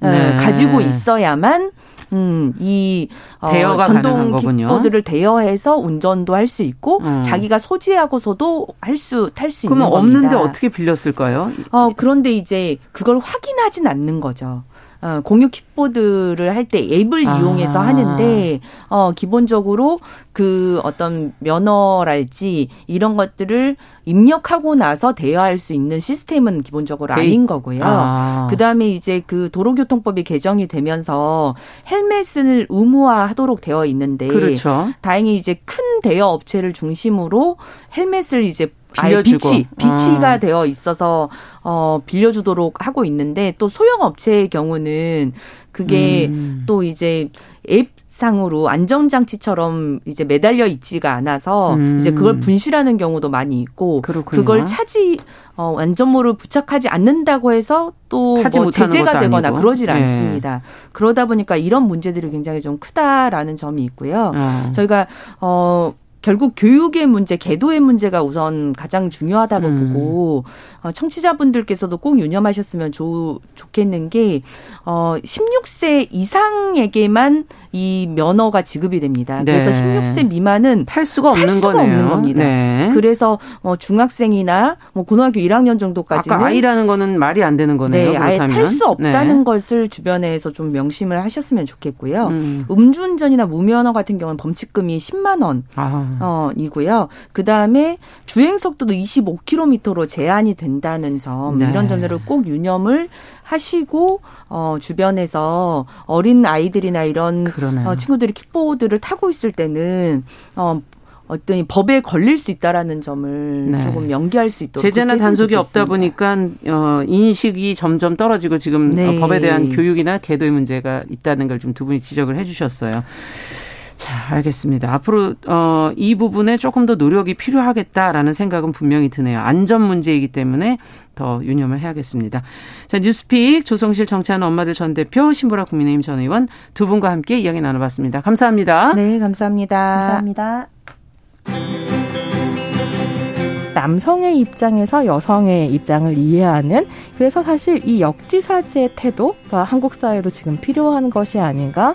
S5: 어, 네. 가지고 있어야만 음, 이 어, 대여가 전동 킥보드를 대여해서 운전도 할 수 있고 음. 자기가 소지하고서도 할 수 탈수 있는 겁니다.
S2: 그러면 없는데 어떻게 빌렸을까요?
S5: 어, 그런데 이제 그걸 확인하진 않는 거죠. 어, 공유 킥보드를 할 때 앱을 아. 이용해서 하는데 어 기본적으로 그 어떤 면허랄지 이런 것들을 입력하고 나서 대여할 수 있는 시스템은 기본적으로 아닌 거고요. 아. 그다음에 이제 그 도로교통법이 개정이 되면서 헬멧을 의무화하도록 되어 있는데 그렇죠. 다행히 이제 큰 대여 업체를 중심으로 헬멧을 이제 빌려주고. 비치, 비치가 아. 되어 있어서 어 빌려주도록 하고 있는데 또 소형 업체의 경우는 그게 음. 또 이제 앱 상으로 안전장치처럼 이제 매달려 있지가 않아서 음. 이제 그걸 분실하는 경우도 많이 있고 그렇군요. 그걸 차지 어 안전모를 부착하지 않는다고 해서 또 뭐 제재가 되거나 아니고. 그러질 네. 않습니다. 그러다 보니까 이런 문제들이 굉장히 좀 크다라는 점이 있고요. 어. 저희가 어 결국 교육의 문제, 계도의 문제가 우선 가장 중요하다고 음. 보고 어, 청취자분들께서도 꼭 유념하셨으면 좋, 좋겠는 게 어, 16세 이상에게만 이 면허가 지급이 됩니다. 네. 그래서 16세 미만은
S2: 탈 수가 없는 탈 수가
S5: 거네요. 없는 겁니다. 네. 그래서 어, 중학생이나 뭐 고등학교 1학년 정도까지는
S2: 아까 아이라는 거는 말이 안 되는 거네요.
S5: 네, 아예 탈 수 없다는 네. 것을 주변에서 좀 명심을 하셨으면 좋겠고요. 음. 음주운전이나 무면허 같은 경우는 범칙금이 10만 원. 아. 어, 이고요. 그 다음에 주행 속도도 25km로 제한이 된다는 점 네. 이런 점들을 꼭 유념을 하시고 어 주변에서 어린 아이들이나 이런 어, 친구들이 킥보드를 타고 있을 때는 어 어떤 법에 걸릴 수 있다라는 점을 네. 조금 연기할 수 있도록
S2: 제재나 단속이 없다 보니까 어, 인식이 점점 떨어지고 지금 네. 법에 대한 교육이나 계도의 문제가 있다는 걸 좀 두 분이 지적을 해주셨어요. 자, 알겠습니다. 앞으로 어, 이 부분에 조금 더 노력이 필요하겠다라는 생각은 분명히 드네요. 안전 문제이기 때문에 더 유념을 해야겠습니다. 자, 뉴스픽 조성실 정치하는 엄마들 전 대표 신보라 국민의힘 전 의원 두 분과 함께 이야기 나눠봤습니다. 감사합니다.
S5: 네, 감사합니다.
S4: 감사합니다.
S5: 남성의 입장에서 여성의 입장을 이해하는 그래서 사실 이 역지사지의 태도가 한국 사회로 지금 필요한 것이 아닌가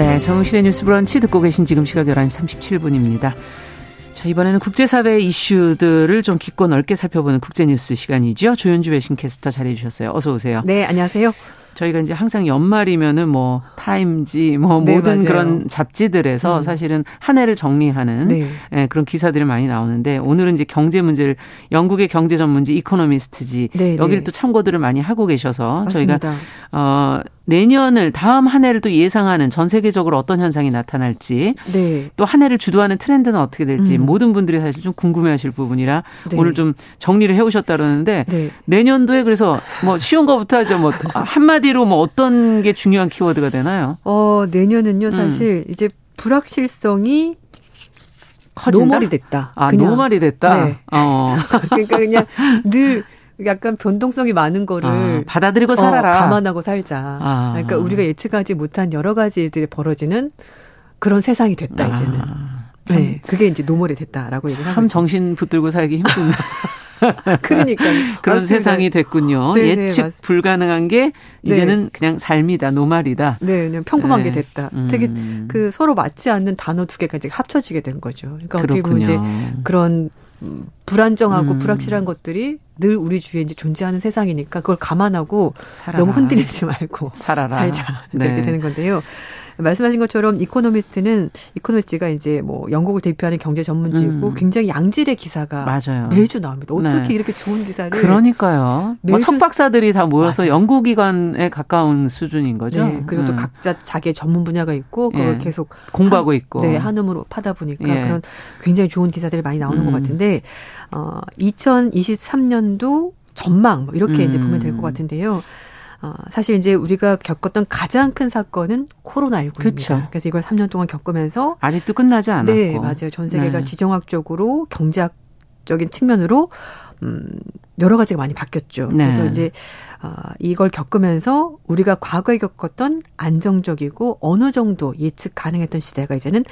S2: 네, 정용실의 뉴스 브런치 듣고 계신 지금 시각 11시 37분입니다. 자, 이번에는 국제사회 이슈들을 좀 깊고 넓게 살펴보는 국제뉴스 시간이죠. 조윤주 외신 캐스터 잘해 주셨어요. 어서 오세요.
S6: 네, 안녕하세요.
S2: 저희가 이제 항상 연말이면은 뭐 타임지 뭐 네, 모든 맞아요. 그런 잡지들에서 음. 사실은 한 해를 정리하는 네. 예, 그런 기사들이 많이 나오는데 오늘은 이제 경제 문제를 영국의 경제 전문지 이코노미스트지 네, 여기를 네. 또 참고들을 많이 하고 계셔서 맞습니다. 저희가 어 내년을 다음 한 해를 또 예상하는 전 세계적으로 어떤 현상이 나타날지 네. 또한 해를 주도하는 트렌드는 어떻게 될지 음. 모든 분들이 사실 좀 궁금해하실 부분이라 네. 오늘 좀 정리를 해오셨다 그러는데 네. 내년도에 그래서 뭐 쉬운 거부터 하죠. 뭐 한마디로 뭐 어떤 게 중요한 키워드가 되나요?
S6: 어 내년은요 음. 사실 음. 이제 불확실성이 커진다? 노멀이 됐다.
S2: 아 그냥. normal이 됐다. 네. 어.
S6: 그러니까 그냥 늘 약간 변동성이 많은 거를 아,
S2: 받아들이고 살아라.
S6: 어, 감안하고 살자. 아. 그러니까 우리가 예측하지 못한 여러 가지 일들이 벌어지는 그런 세상이 됐다 아. 이제는. 네, 그게 이제 normal이 됐다라고 얘기를 하고
S2: 참 정신 붙들고 살기 힘든.
S6: 그러니까
S2: 그런 맞습니다. 세상이 됐군요. 네네, 네, 예측 맞... 불가능한 게 이제는 네. 그냥 삶이다, normal이다.
S6: 네, 그냥 평범한 네. 게 됐다. 음. 되게 그 서로 맞지 않는 단어 두 개가 이제 합쳐지게 된 거죠. 그러니까 어떻게 보면 이제 그런 불안정하고 음. 불확실한 것들이 늘 우리 주위에 이제 존재하는 세상이니까 그걸 감안하고 살아라. 너무 흔들리지 말고 살아라. 살자 이렇게 네. 되는 건데요. 말씀하신 것처럼 이코노미스트는 이코노미스트가 이제 뭐 영국을 대표하는 경제 전문지고 음. 굉장히 양질의 기사가 맞아요. 매주 나옵니다. 어떻게 네. 이렇게 좋은 기사를
S2: 그러니까요. 뭐 석박사들이 다 모여서 연구기관에 가까운 수준인 거죠.
S6: 네. 그리고 또 음. 각자 자기의 전문 분야가 있고 그걸 예. 계속
S2: 공부하고
S6: 한,
S2: 있고
S6: 네 한 우물로 파다 보니까 예. 그런 굉장히 좋은 기사들이 많이 나오는 음. 것 같은데 어 2023년도 전망 뭐 이렇게 음. 이제 보면 될 것 같은데요. 어, 사실 이제 우리가 겪었던 가장 큰 사건은 코로나19입니다. 그렇죠. 그래서 이걸 3년 동안 겪으면서
S2: 아직도 끝나지 않았고.
S6: 네, 맞아요. 전 세계가 네. 지정학적으로 경제학적인 측면으로 음, 여러 가지가 많이 바뀌었죠. 네. 그래서 이제 어, 이걸 겪으면서 우리가 과거에 겪었던 안정적이고 어느 정도 예측 가능했던 시대가 이제는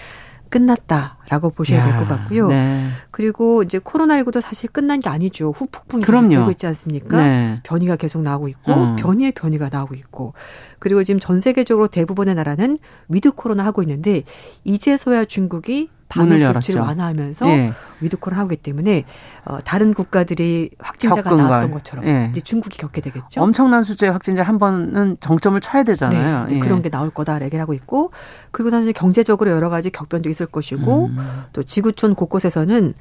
S6: 끝났다라고 보셔야 될 것 같고요. 네. 그리고 이제 코로나19도 사실 끝난 게 아니죠. 후폭풍이 계속 되고 있지 않습니까? 네. 변이가 계속 나오고 있고 음. 변이의 변이가 나오고 있고 그리고 지금 전 세계적으로 대부분의 나라는 위드 코로나 하고 있는데 이제서야 중국이 방역 조치를 완화하면서 예. 위드 코로나를 하기 때문에 어, 다른 국가들이 확진자가 나왔던 것처럼 예. 이제 중국이 겪게 되겠죠.
S2: 엄청난 숫자의 확진자 한 번은 정점을 쳐야 되잖아요.
S6: 네, 예. 그런 게 나올 거다 얘기를 하고 있고 그리고 사실 경제적으로 여러 가지 격변도 있을 것이고 음. 또 지구촌 곳곳에서는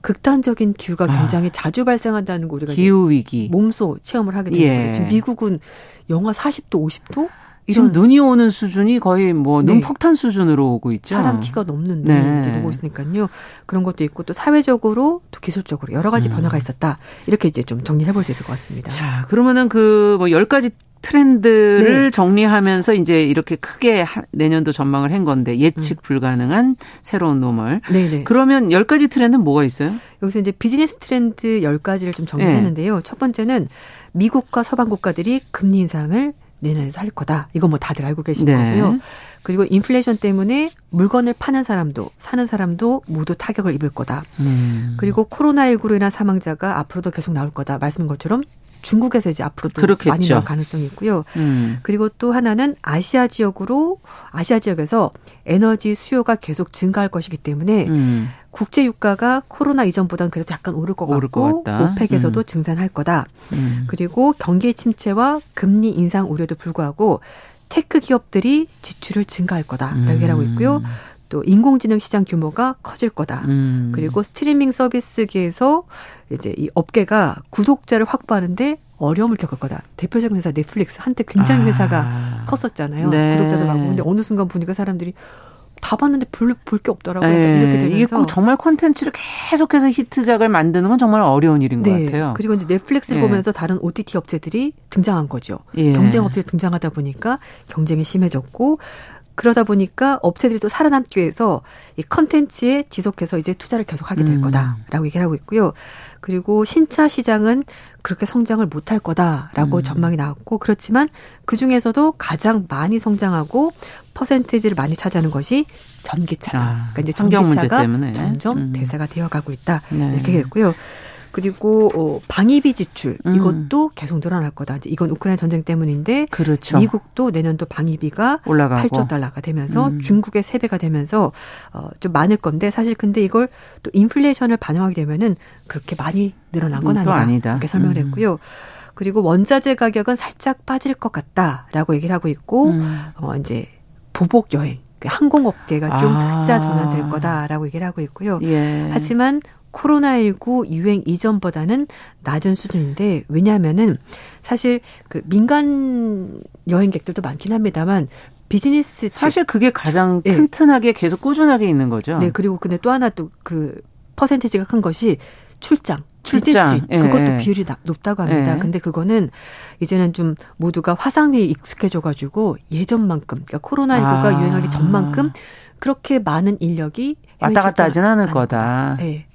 S6: 극단적인 기후가 아. 굉장히 아. 자주 발생한다는 거 우리가
S2: 기후 위기
S6: 몸소 체험을 하게 되는 거예요. 지금 미국은 영하 40도, 50도
S2: 지금 눈이 오는 수준이 거의 뭐 네. 눈폭탄 수준으로 오고 있죠.
S6: 사람 키가 넘는 눈이 네. 이제 오고 있으니까요. 그런 것도 있고 또 사회적으로 또 기술적으로 여러 가지 음. 변화가 있었다. 이렇게 이제 좀 정리해 볼 수 있을 것 같습니다.
S2: 자, 그러면은 그뭐 10가지 트렌드를 네. 정리하면서 이제 이렇게 크게 내년도 전망을 한 건데 예측 음. 불가능한 새로운 normal. 네네. 그러면 10가지 트렌드는 뭐가 있어요?
S6: 여기서 이제 비즈니스 트렌드 10가지를 좀 정리했는데요. 네. 첫 번째는 미국과 서방 국가들이 금리 인상을 내년에도 할 거다. 이거 뭐 다들 알고 계신 네. 거고요. 그리고 인플레이션 때문에 물건을 파는 사람도 사는 사람도 모두 타격을 입을 거다. 음. 그리고 코로나19로 인한 사망자가 앞으로도 계속 나올 거다. 말씀인 것처럼 중국에서 이제 앞으로도 그렇겠죠. 많이 나올 가능성이 있고요. 음. 그리고 또 하나는 아시아 지역으로 아시아 지역에서 에너지 수요가 계속 증가할 것이기 때문에 음. 국제 유가가 코로나 이전보다는 그래도 약간 오를 것 오를 같고 것 OPEC에서도 음. 증산할 거다. 음. 그리고 경기 침체와 금리 인상 우려도 불구하고 tech 기업들이 지출을 증가할 거다. 음. 이렇게 하고 있고요. 또 인공지능 시장 규모가 커질 거다. 음. 그리고 스트리밍 서비스계에서 이제 이 업계가 구독자를 확보하는데 어려움을 겪을 거다. 대표적인 회사 넷플릭스 한때 굉장히 아. 회사가 컸었잖아요. 네. 구독자도 많고 근데 어느 순간 보니까 사람들이 다 봤는데 별로 볼 게 없더라고요. 네. 이렇게 되면서
S2: 이게 꼭 정말 콘텐츠를 계속해서 히트작을 만드는 건 정말 어려운 일인 네. 것 같아요.
S6: 그리고 이제 넷플릭스를 네. 보면서 다른 OTT 업체들이 등장한 거죠. 예. 경쟁 업체들이 등장하다 보니까 경쟁이 심해졌고 그러다 보니까 업체들이 또 살아남기 위해서 이 컨텐츠에 지속해서 이제 투자를 계속 하게 될 음. 거다라고 얘기를 하고 있고요. 그리고 신차 시장은 그렇게 성장을 못할 거다라고 음. 전망이 나왔고 그렇지만 그 중에서도 가장 많이 성장하고 퍼센테이지를 많이 차지하는 것이 전기차다. 아, 그러니까 이제 전기차가 점점 음. 대세가 되어가고 있다 네. 이렇게 얘기했고요. 그리고 어, 방위비 지출 음. 이것도 계속 늘어날 거다. 이제 이건 우크라이나 전쟁 때문인데 그렇죠. 미국도 내년도 방위비가 올라가고. 8조 달러가 되면서 음. 중국의 3배가 되면서 어, 좀 많을 건데 사실 근데 이걸 또 인플레이션을 반영하게 되면은 그렇게 많이 늘어난 건 아니다. 아니다. 이렇게 설명을 음. 했고요. 그리고 원자재 가격은 살짝 빠질 것 같다라고 얘기를 하고 있고 음. 어 이제 보복 여행 그 항공업계가 좀 아. 흑자 전환될 거다라고 얘기를 하고 있고요. 예. 하지만 코로나19 유행 이전보다는 낮은 수준인데 왜냐하면은 사실 그 민간 여행객들도 많긴 합니다만 비즈니스
S2: 사실 그게 가장 네. 튼튼하게 계속 꾸준하게 있는 거죠.
S6: 네 그리고 근데 또 하나 또 그 퍼센테이지가 큰 것이 출장. 출장 예. 그것도 비율이 높다고 합니다. 예. 근데 그거는 이제는 좀 모두가 화상회에 익숙해져 가지고 예전만큼 그러니까 코로나19가 아. 유행하기 전만큼 그렇게 많은 인력이
S2: 왔다 갔다 하진 않을 거다. 네.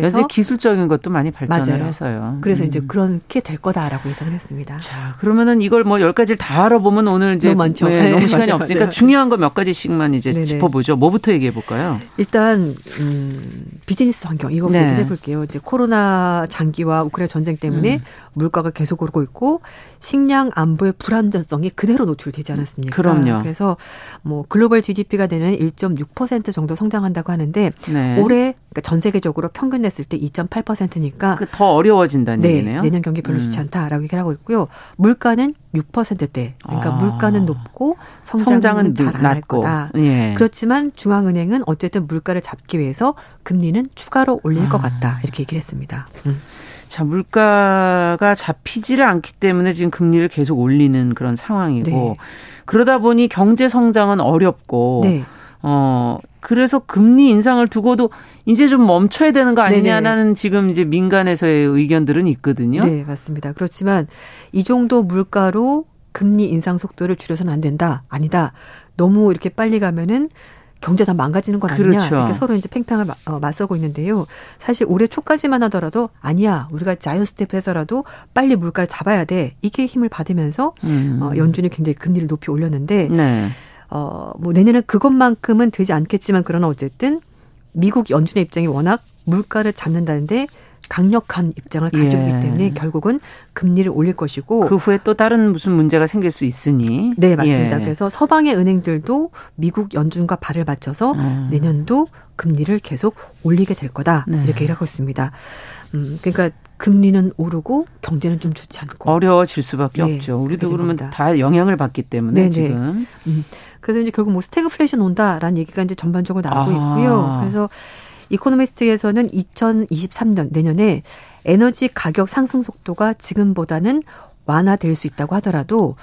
S2: 그래서 기술적인 것도 많이 발전을 맞아요. 해서요.
S6: 그래서 음. 이제 그렇게 될 거다라고 예상을 했습니다.
S2: 자, 그러면은 이걸 뭐 열 가지를 다 알아보면 오늘 이제
S6: 너무 많죠.
S2: 네, 너무 시간이 맞아요. 없으니까 맞아요. 중요한 거 몇 가지씩만 이제 네네. 짚어보죠. 뭐부터 얘기해 볼까요?
S6: 일단 음, 비즈니스 환경 이거부터 네. 얘기해 볼게요. 이제 코로나 장기와 우크라이나 전쟁 때문에 음. 물가가 계속 오르고 있고 식량 안보의 불안전성이 그대로 노출되지 않았습니까?
S2: 그럼요.
S6: 그래서 뭐 글로벌 GDP가 되는 1.6% 정도 성장한다고 하는데 네. 올해 그러니까 전 세계적으로 평균 냈을 때 2.8%니까
S2: 그더 어려워진다는
S6: 네,
S2: 얘기네요.
S6: 내년 경기 별로 좋지 음. 않다라고 얘기를 하고 있고요. 물가는 6%대. 그러니까 아. 물가는 높고 성장은, 성장은 잘안 할 거다. 예. 그렇지만 중앙은행은 어쨌든 물가를 잡기 위해서 금리는 추가로 올릴 아. 것 같다. 이렇게 얘기를 했습니다. 음.
S2: 자, 물가가 잡히지를 않기 때문에 지금 금리를 계속 올리는 그런 상황이고 네. 그러다 보니 경제 성장은 어렵고 네. 어 그래서 금리 인상을 두고도 이제 좀 멈춰야 되는 거 아니냐라는 네네. 지금 이제 민간에서의 의견들은 있거든요.
S6: 네, 맞습니다. 그렇지만 이 정도 물가로 금리 인상 속도를 줄여서는 안 된다. 아니다. 너무 이렇게 빨리 가면은 경제 다 망가지는 건 아니냐 그렇죠. 이렇게 서로 이제 팽팽을 어, 맞서고 있는데요. 사실 올해 초까지만 하더라도 아니야 우리가 giant step 해서라도 빨리 물가를 잡아야 돼 이게 힘을 받으면서 음. 어, 연준이 굉장히 금리를 높이 올렸는데 네. 어, 뭐 내년에 그것만큼은 되지 않겠지만 그러나 어쨌든 미국 연준의 입장이 워낙 물가를 잡는다는데 강력한 입장을 가지고 있기 예. 때문에 결국은 금리를 올릴 것이고
S2: 그 후에 또 다른 무슨 문제가 생길 수 있으니
S6: 네 맞습니다. 예. 그래서 서방의 은행들도 미국 연준과 발을 맞춰서 음. 내년도 금리를 계속 올리게 될 거다 네. 이렇게 얘기하고 있습니다. 음 그러니까 금리는 오르고 경제는 좀 좋지 않고
S2: 어려워질 수밖에 네, 없죠. 우리도 그러면 겁니다. 다 영향을 받기 때문에 네네. 지금. 음.
S6: 그래서 이제 결국 뭐 스태그플레이션 온다라는 얘기가 이제 전반적으로 나오고 아. 있고요. 그래서 이코노미스트에서는 2023년 내년에 에너지 가격 상승 속도가 지금보다는 완화될 수 있다고 하더라도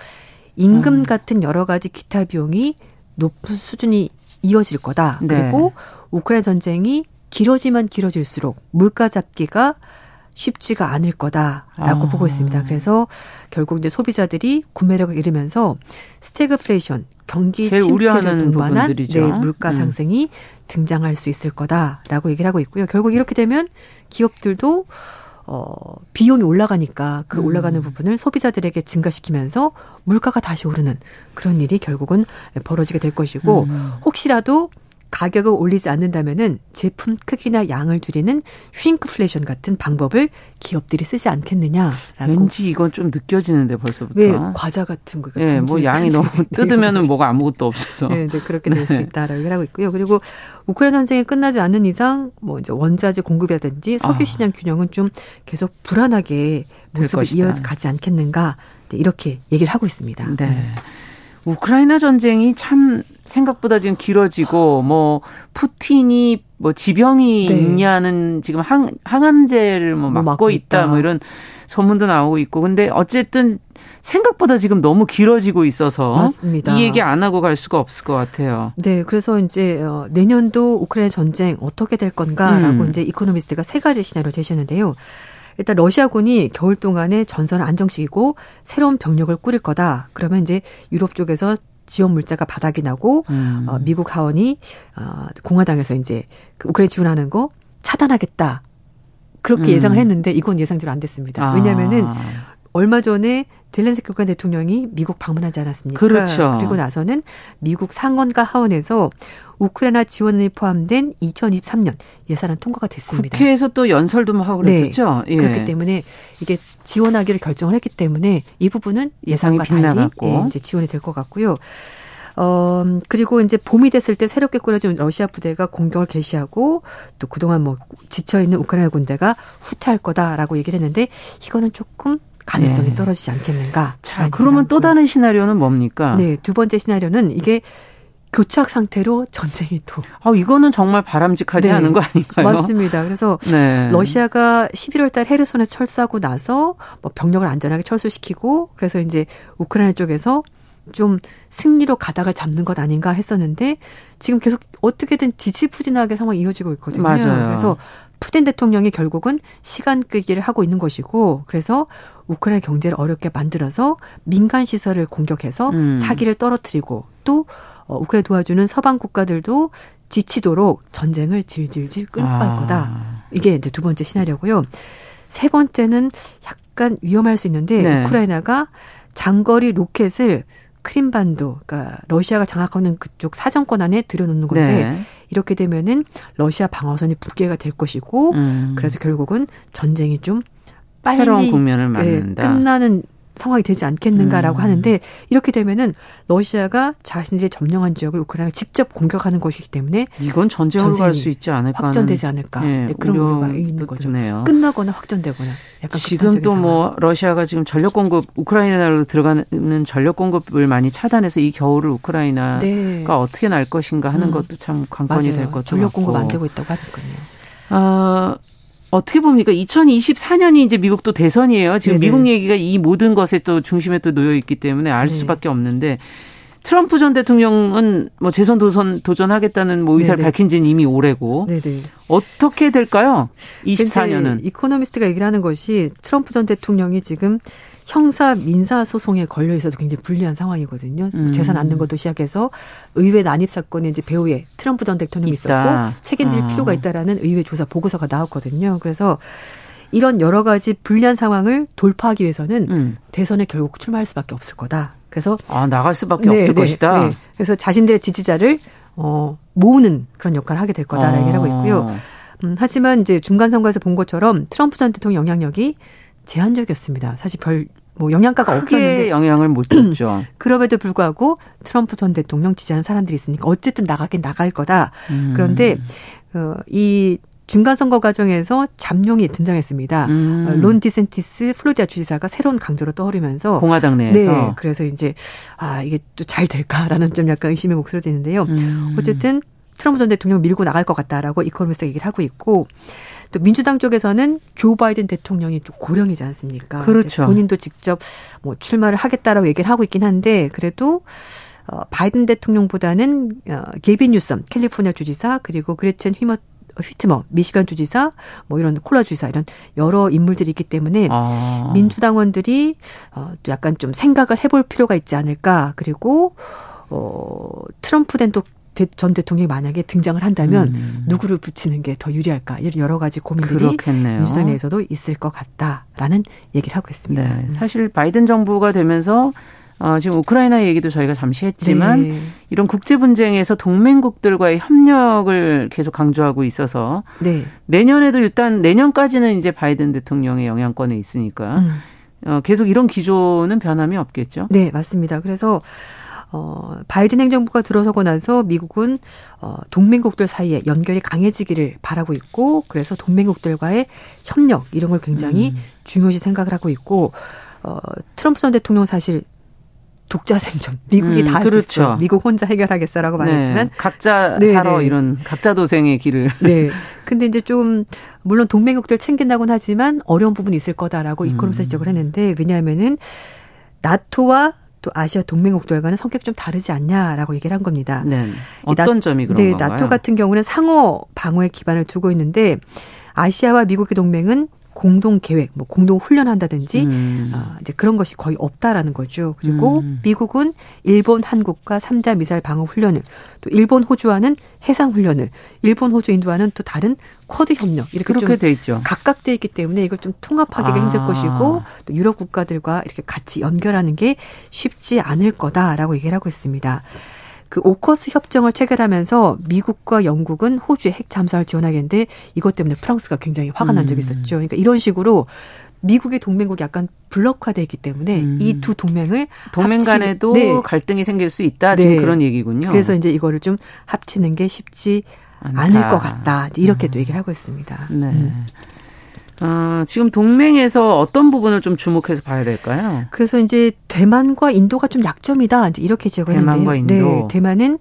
S6: 임금 음. 같은 여러 가지 기타 비용이 높은 수준이 이어질 거다. 네. 그리고 우크라이나 전쟁이 길어지면 길어질수록 물가 잡기가 쉽지가 않을 거다라고 아. 보고 있습니다. 그래서 결국 이제 소비자들이 구매력을 잃으면서 스태그플레이션 경기 침체를 동반한 네, 물가 음. 상승이 음. 등장할 수 있을 거다라고 얘기를 하고 있고요. 결국 이렇게 되면 기업들도 어, 비용이 올라가니까 그 음. 올라가는 부분을 소비자들에게 증가시키면서 물가가 다시 오르는 그런 일이 결국은 벌어지게 될 것이고 음. 혹시라도 가격을 올리지 않는다면은 제품 크기나 양을 줄이는 슈링크플레이션 같은 방법을 기업들이 쓰지 않겠느냐라고.
S2: 왠지 이건 좀 느껴지는데 벌써부터.
S6: 왜 과자 같은 거.
S2: 네, 뭐 양이 너무 뜯으면은 뭐가 아무것도 없어서.
S6: 네, 이제 그렇게 될 수도 네. 있다라고 얘기를 하고 있고요. 그리고 우크라이나 전쟁이 끝나지 않는 이상 뭐 이제 원자재 공급이라든지 석유 아. 시장 균형은 좀 계속 불안하게 모습을 이어서 가지 않겠는가 이렇게 얘기를 하고 있습니다.
S2: 네. 우크라이나 전쟁이 참 생각보다 지금 길어지고 뭐 푸틴이 뭐 지병이 네. 있냐는 지금 항, 항암제를 뭐, 뭐 맞고, 있다. 있다 뭐 이런 소문도 나오고 있고 근데 어쨌든 생각보다 지금 너무 길어지고 있어서 맞습니다. 이 얘기 안 하고 갈 수가 없을 것 같아요.
S6: 네, 그래서 이제 어, 내년도 우크라이나 전쟁 어떻게 될 건가라고 음. 이제 이코노미스트가 세 가지 시나리오 제시했는데요. 일단 러시아군이 겨울 동안에 전선을 안정시키고 새로운 병력을 꾸릴 거다. 그러면 이제 유럽 쪽에서 지원 물자가 바닥이 나고 음. 어, 미국 하원이 어, 공화당에서 이제 그 우크라이나 지원하는 거 차단하겠다. 그렇게 음. 예상을 했는데 이건 예상대로 안 됐습니다. 왜냐하면은 아. 얼마 전에 젤렌스키 우크라이나 대통령이 미국 방문하지 않았습니까?
S2: 그렇죠.
S6: 그리고 나서는 미국 상원과 하원에서 우크라이나 지원이 포함된 2023년 예산안 통과가 됐습니다.
S2: 국회에서 또 연설도 뭐 하고 네. 그랬었죠.
S6: 네. 예. 그렇기 때문에 이게 지원하기를 결정을 했기 때문에 이 부분은
S2: 예상이 빗나갔고
S6: 예, 이제 지원이 될 것 같고요. 어, 그리고 이제 봄이 됐을 때 새롭게 꾸려진 러시아 부대가 공격을 개시하고 또 그동안 뭐 지쳐있는 우크라이나 군대가 후퇴할 거다라고 얘기를 했는데 이거는 조금 가능성이 네. 떨어지지 않겠는가.
S2: 자, 그러면 또 다른 시나리오는 뭡니까?
S6: 네, 두 번째 시나리오는 이게 교착 상태로 전쟁이 또.
S2: 아, 이거는 정말 바람직하지 네, 않은 거 아닌가요?
S6: 맞습니다. 그래서 네. 러시아가 11월 달 헤르손에서 철수하고 나서 뭐 병력을 안전하게 철수시키고 그래서 이제 우크라이나 쪽에서 좀 승리로 가닥을 잡는 것 아닌가 했었는데 지금 계속 어떻게든 지지부진하게 상황이 이어지고 있거든요.
S2: 맞아요.
S6: 그래서 푸틴 대통령이 결국은 시간 끄기를 하고 있는 것이고 그래서 우크라이나 경제를 어렵게 만들어서 민간 시설을 공격해서 음. 사기를 떨어뜨리고 또 어, 우크라이나 도와주는 서방 국가들도 지치도록 전쟁을 질질질 끌고 갈 아. 거다. 이게 이제 두 번째 시나리오고요. 세 번째는 약간 위험할 수 있는데 네. 우크라이나가 장거리 로켓을 크림반도, 그러니까 러시아가 장악하는 그쪽 사정권 안에 들여놓는 건데 네. 이렇게 되면은 러시아 방어선이 붕괴가 될 것이고 음. 그래서 결국은 전쟁이 좀 빨리
S2: 새로운 국면을 맞는다.
S6: 네, 끝나는 상황이 되지 않겠는가라고 음. 하는데 이렇게 되면은 러시아가 자신들이 점령한 지역을 우크라이나가 직접 공격하는 것이기 때문에
S2: 이건 전쟁으로 갈 수 있지 않을까
S6: 확전되지 않을까 네, 네, 그런 우려가 있는 거죠. 드네요. 끝나거나 확전되거나
S2: 약간 지금 또 뭐 러시아가 지금 전력 공급 우크라이나로 들어가는 전력 공급을 많이 차단해서 이 겨울을 우크라이나가 네. 어떻게 날 것인가 하는 음. 것도 참 관건이 될 것도
S6: 전력 공급 안 되고 있다고 하니까요.
S2: 어, 어떻게 봅니까? 2024년이 이제 미국도 대선이에요. 지금 네네. 미국 얘기가 이 모든 것에 또 중심에 또 놓여 있기 때문에 알 네. 수밖에 없는데 트럼프 전 대통령은 뭐 재선 도선 도전하겠다는 뭐 의사를 네네. 밝힌 지는 이미 오래고 네네. 어떻게 될까요? 24년은
S6: 이코노미스트가 얘기를 하는 것이 트럼프 전 대통령이 지금 형사 민사 소송에 걸려 있어서 굉장히 불리한 상황이거든요. 음. 재산 않는 것도 시작해서 의회 난입 사건에 이제 배후에 트럼프 전 대통령이 있다. 있었고 책임질 아. 필요가 있다라는 의회 조사 보고서가 나왔거든요. 그래서 이런 여러 가지 불리한 상황을 돌파하기 위해서는 음. 대선에 결국 출마할 수밖에 없을 거다. 그래서
S2: 아 나갈 수밖에 네, 없을 네, 것이다. 네.
S6: 그래서 자신들의 지지자를 어 모으는 그런 역할을 하게 될 거다라고 아. 얘기를 하고 있고요. 음, 하지만 이제 중간 선거에서 본 것처럼 트럼프 전 대통령 영향력이 제한적이었습니다. 사실 별 뭐 영양가가 없었는데
S2: 영향을 못 줬죠.
S6: 그럼에도 불구하고 트럼프 전 대통령 지지하는 사람들이 있으니까 어쨌든 나가긴 나갈 거다. 음. 그런데 어, 이 중간 선거 과정에서 잠룡이 등장했습니다. 음. 어, 론 디센티스 플로리다 주지사가 새로운 강조로 떠오르면서
S2: 공화당 내에서
S6: 네, 그래서 이제 아 이게 또 잘 될까라는 좀 약간 의심의 목소리도 있는데요. 음. 어쨌든 트럼프 전 대통령 밀고 나갈 것 같다라고 이코노미스트 얘기를 하고 있고 또 민주당 쪽에서는 조 바이든 대통령이 좀 고령이지 않습니까?
S2: 그렇죠.
S6: 본인도 직접 뭐 출마를 하겠다라고 얘기를 하고 있긴 한데 그래도 어 바이든 대통령보다는 어 게빈 뉴섬 캘리포니아 주지사 그리고 그레첸 휘머 휘트머 미시간 주지사 뭐 이런 콜라 주지사 이런 여러 인물들이 있기 때문에 아. 민주당원들이 어 또 약간 좀 생각을 해볼 필요가 있지 않을까 그리고 어 트럼프 된 또 전 대통령이 만약에 등장을 한다면 음. 누구를 붙이는 게 더 유리할까 여러 가지 고민들이 그렇겠네요. 민주당 내에서도 있을 것 같다라는 얘기를 하고 있습니다. 네.
S2: 사실 바이든 정부가 되면서 어, 지금 우크라이나 얘기도 저희가 잠시 했지만 네. 이런 국제 분쟁에서 동맹국들과의 협력을 계속 강조하고 있어서 네. 내년에도 일단 내년까지는 이제 바이든 대통령의 영향권에 있으니까 음. 어, 계속 이런 기조는 변함이 없겠죠.
S6: 네, 맞습니다. 그래서 어, 바이든 행정부가 들어서고 나서 미국은 어, 동맹국들 사이에 연결이 강해지기를 바라고 있고 그래서 동맹국들과의 협력 이런 걸 굉장히 음. 중요시 생각을 하고 있고 어, 트럼프 전 대통령 사실 독자 생존. 미국이 음, 다 그렇죠. 미국 혼자 해결하겠어라고 네. 말했지만
S2: 각자 네, 살아 네. 이런 각자 도생의 길을.
S6: 네. 근데 이제 좀 물론 동맹국들 챙긴다고는 하지만 어려운 부분이 있을 거다라고 음. 이코노미스 지적을 했는데 왜냐하면은 나토와 또 아시아 동맹국들과는 성격이 좀 다르지 않냐라고 얘기를 한 겁니다.
S2: 네. 어떤 나, 점이 그런 네,
S6: 건가요? 나토 같은 경우는 상호 방어에 기반을 두고 있는데 아시아와 미국의 동맹은 공동 계획, 뭐 공동 훈련한다든지 음. 어, 이제 그런 것이 거의 없다라는 거죠. 그리고 음. 미국은 일본, 한국과 3자 미사일 방어 훈련을 또 일본, 호주와는 해상 훈련을 일본, 호주, 인도와는 또 다른 쿼드 협력 이렇게
S2: 그렇게 돼 있죠.
S6: 각각 돼 있기 때문에 이걸 좀 통합하기가 아. 힘들 것이고 또 유럽 국가들과 이렇게 같이 연결하는 게 쉽지 않을 거다라고 얘기를 하고 있습니다. 그 오커스 협정을 체결하면서 미국과 영국은 호주의 핵 잠수함을 지원하겠는데 이것 때문에 프랑스가 굉장히 화가 난 적이 음. 있었죠. 그러니까 이런 식으로 미국의 동맹국이 약간 블록화돼 있기 때문에 음. 이두 동맹을
S2: 동맹 간에도 네. 갈등이 생길 수 있다 지금 네. 그런 얘기군요.
S6: 그래서 이제 이거를 좀 합치는 게 쉽지 않다. 않을 것 같다. 이렇게 음. 또 얘기를 하고 있습니다. 네. 음.
S2: 아, 지금 동맹에서 어떤 부분을 좀 주목해서 봐야 될까요?
S6: 그래서 이제 대만과 인도가 좀 약점이다. 이제 이렇게 제거했는데요. 대만과 인도. 네, 대만은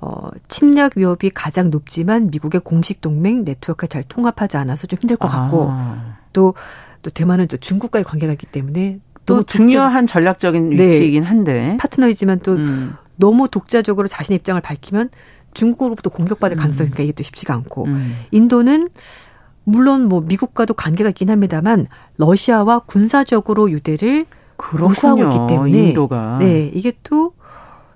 S6: 어, 침략 위협이 가장 높지만 미국의 공식 동맹 네트워크에 잘 통합하지 않아서 좀 힘들 것 같고 아. 또, 또 대만은 또 중국과의 관계가 있기 때문에
S2: 또 중요한 전략적인 네. 위치이긴 한데
S6: 파트너이지만 또 음. 너무 독자적으로 자신의 입장을 밝히면 중국으로부터 공격받을 가능성이 있으니까 이게 또 쉽지가 않고 음. 인도는 물론 뭐 미국과도 관계가 있긴 합니다만 러시아와 군사적으로 유대를 고수하고 있기 때문에
S2: 인도가.
S6: 네 이게 또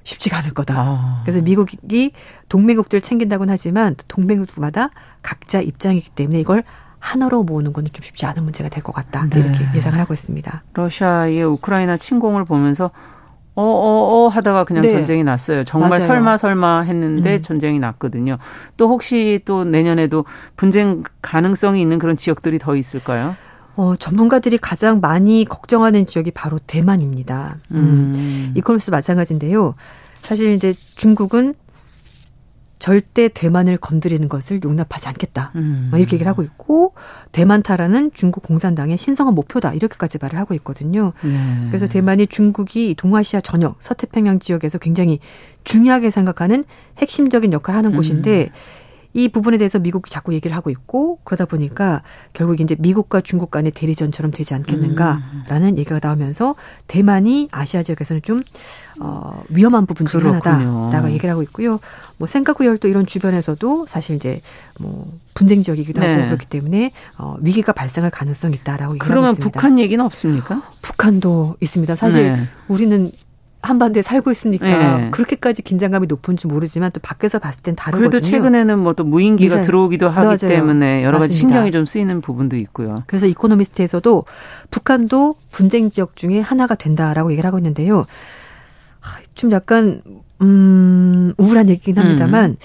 S6: 쉽지가 않을 거다. 아. 그래서 미국이 동맹국들 챙긴다고는 하지만 동맹국마다 각자 입장이기 때문에 이걸 하나로 모으는 건 좀 쉽지 않은 문제가 될 것 같다. 네. 이렇게 예상을 하고 있습니다.
S2: 러시아의 우크라이나 침공을 보면서 어어어 어, 어 하다가 그냥 네. 전쟁이 났어요. 정말 맞아요. 설마 설마 했는데 음. 전쟁이 났거든요. 또 혹시 또 내년에도 분쟁 가능성이 있는 그런 지역들이 더 있을까요?
S6: 어, 전문가들이 가장 많이 걱정하는 지역이 바로 대만입니다. 음. 음. 이코노스 마찬가지인데요. 사실 이제 중국은 절대 대만을 건드리는 것을 용납하지 않겠다. 음. 이렇게 얘기를 하고 있고 대만 타라는 중국 공산당의 신성한 목표다. 이렇게까지 말을 하고 있거든요. 네. 그래서 대만이 중국이 동아시아 전역 서태평양 지역에서 굉장히 중요하게 생각하는 핵심적인 역할을 하는 음. 곳인데 이 부분에 대해서 미국이 자꾸 얘기를 하고 있고 그러다 보니까 결국 이제 미국과 중국 간의 대리전처럼 되지 않겠는가라는 음. 얘기가 나오면서 대만이 아시아 지역에서는 좀 어, 위험한 부분 중 하나다라고 얘기를 하고 있고요. 뭐 생카쿠 열도 이런 주변에서도 사실 이제 뭐 분쟁 지역이기도 하고 네. 그렇기 때문에 어, 위기가 발생할 가능성이 있다라고 얘기하고 있습니다.
S2: 그러면 북한 얘기는 없습니까?
S6: 북한도 있습니다. 사실 네. 우리는 한반도에 살고 있으니까 네. 그렇게까지 긴장감이 높은지 모르지만 또 밖에서 봤을 땐 다르거든요.
S2: 그래도 최근에는 뭐 또 무인기가 미사일. 들어오기도 하기 맞아요. 때문에 여러 가지 맞습니다. 신경이 좀 쓰이는 부분도 있고요.
S6: 그래서 이코노미스트에서도 북한도 분쟁 지역 중에 하나가 된다라고 얘기를 하고 있는데요. 좀 약간 음 우울한 얘기긴 합니다만 음.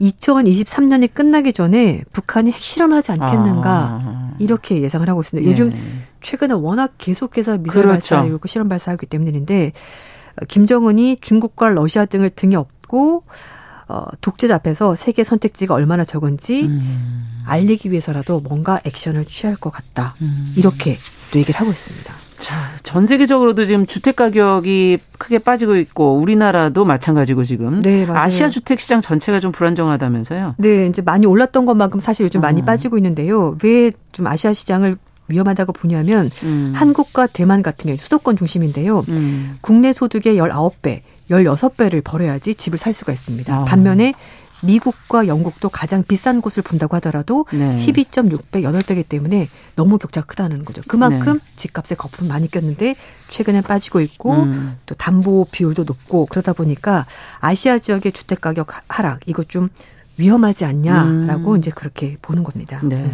S6: 2023년이 끝나기 전에 북한이 핵실험을 하지 않겠는가 아. 이렇게 예상을 하고 있습니다. 요즘 예. 최근에 워낙 계속해서 미사일 그렇죠. 발사하고 실험 발사하기 때문인데 김정은이 중국과 러시아 등을 등에 업고 어, 독재자 앞에서 세계 선택지가 얼마나 적은지 음. 알리기 위해서라도 뭔가 액션을 취할 것 같다. 음. 이렇게 또 얘기를 하고 있습니다.
S2: 자, 전 세계적으로도 지금 주택 가격이 크게 빠지고 있고 우리나라도 마찬가지고 지금 네, 맞아요. 아시아 주택 시장 전체가 좀 불안정하다면서요?
S6: 네, 이제 많이 올랐던 것만큼 사실 요즘 어. 많이 빠지고 있는데요. 왜 좀 아시아 시장을 위험하다고 보냐면 음. 한국과 대만 같은 경우 수도권 중심인데요. 음. 국내 소득의 19배, 16배를 벌어야지 집을 살 수가 있습니다. 아. 반면에 미국과 영국도 가장 비싼 곳을 본다고 하더라도 네. 12.6배, 8배이기 때문에 너무 격차가 크다는 거죠. 그만큼 네. 집값에 거품 많이 꼈는데 최근에 빠지고 있고 음. 또 담보 비율도 높고 그러다 보니까 아시아 지역의 주택 가격 하락 이거 좀 위험하지 않냐라고 음. 이제 그렇게 보는 겁니다.
S2: 네.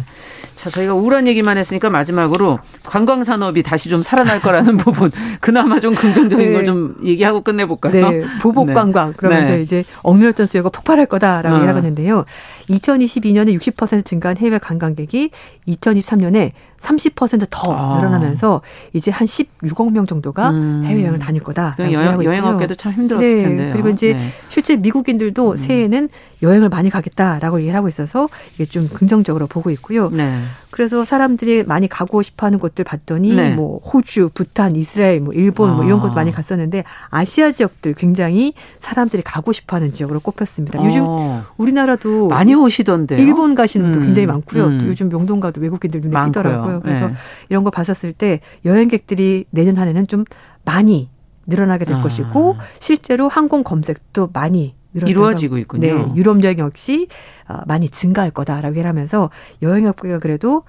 S2: 자, 저희가 우울한 얘기만 했으니까 마지막으로 관광 산업이 다시 좀 살아날 거라는 부분 그나마 좀 긍정적인 네. 걸좀 얘기하고 끝내 볼까요?
S6: 네. 보복 네. 관광 그러면서 네. 이제 억류했던 수요가 폭발할 거다라고 어. 얘기하는데요. 2022년에 60% 증가한 해외 관광객이 2023년에 30%더 아. 늘어나면서 이제 한 16억 명 정도가 음. 해외여행을 다닐 거다.
S2: 여행, 여행업계도 참 힘들었을 네. 텐데요.
S6: 그리고 이제 네. 실제 미국인들도 음. 새해에는 여행을 많이 가겠다라고 얘기를 하고 있어서 이게 좀 긍정적으로 보고 있고요. 네. 그래서 사람들이 많이 가고 싶어하는 곳들 봤더니 네. 뭐 호주, 부탄, 이스라엘, 뭐 일본 뭐 이런 곳 아. 많이 갔었는데 아시아 지역들 굉장히 사람들이 가고 싶어하는 지역으로 꼽혔습니다. 요즘 어. 우리나라도
S2: 많이 오시던데
S6: 일본 가시는 분도 음. 굉장히 많고요. 음. 또 요즘 명동 가도 외국인들 눈에 많고요. 띄더라고요. 그래서 네. 이런 거 봤었을 때 여행객들이 내년 한 해는 좀 많이 늘어나게 될 아. 것이고 실제로 항공 검색도 많이
S2: 이루어지고 있군요.
S6: 네, 유럽 여행 역시 어, 많이 증가할 거다라고 얘기하면서 여행업계가 그래도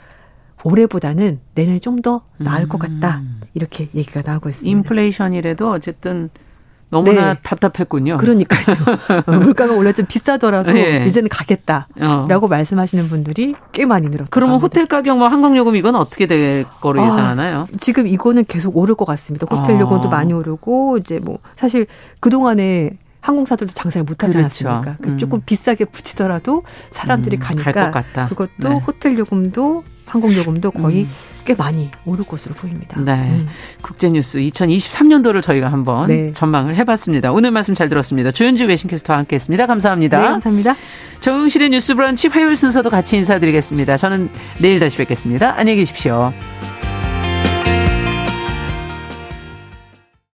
S6: 올해보다는 내년에 좀더 나을 음. 것 같다 이렇게 얘기가 나오고 있습니다.
S2: 인플레이션이라도 어쨌든 너무나 네. 답답했군요.
S6: 그러니까요. 어, 물가가 원래 좀 비싸더라도 네. 이제는 가겠다라고 어. 말씀하시는 분들이 꽤 많이 늘었다.
S2: 그러면 합니다. 호텔 가격, 뭐 항공요금 이건 어떻게 될 거로 아, 예상하나요?
S6: 지금 이거는 계속 오를 것 같습니다. 호텔 요금도 아. 많이 오르고 이제 뭐 사실 그 동안에 항공사들도 장사를 못하지 그렇죠. 않았습니까? 음. 조금 비싸게 붙이더라도 사람들이 음, 가니까 그것도 네. 호텔 요금도 항공 요금도 거의 음. 꽤 많이 오를 것으로 보입니다.
S2: 네. 음. 국제뉴스 2023년도를 저희가 한번 네. 전망을 해봤습니다. 오늘 말씀 잘 들었습니다. 조현주 외신캐스터와 함께 했습니다. 감사합니다.
S6: 네, 감사합니다.
S2: 정용실의 뉴스 브런치 화요일 순서도 같이 인사드리겠습니다. 저는 내일 다시 뵙겠습니다. 안녕히 계십시오.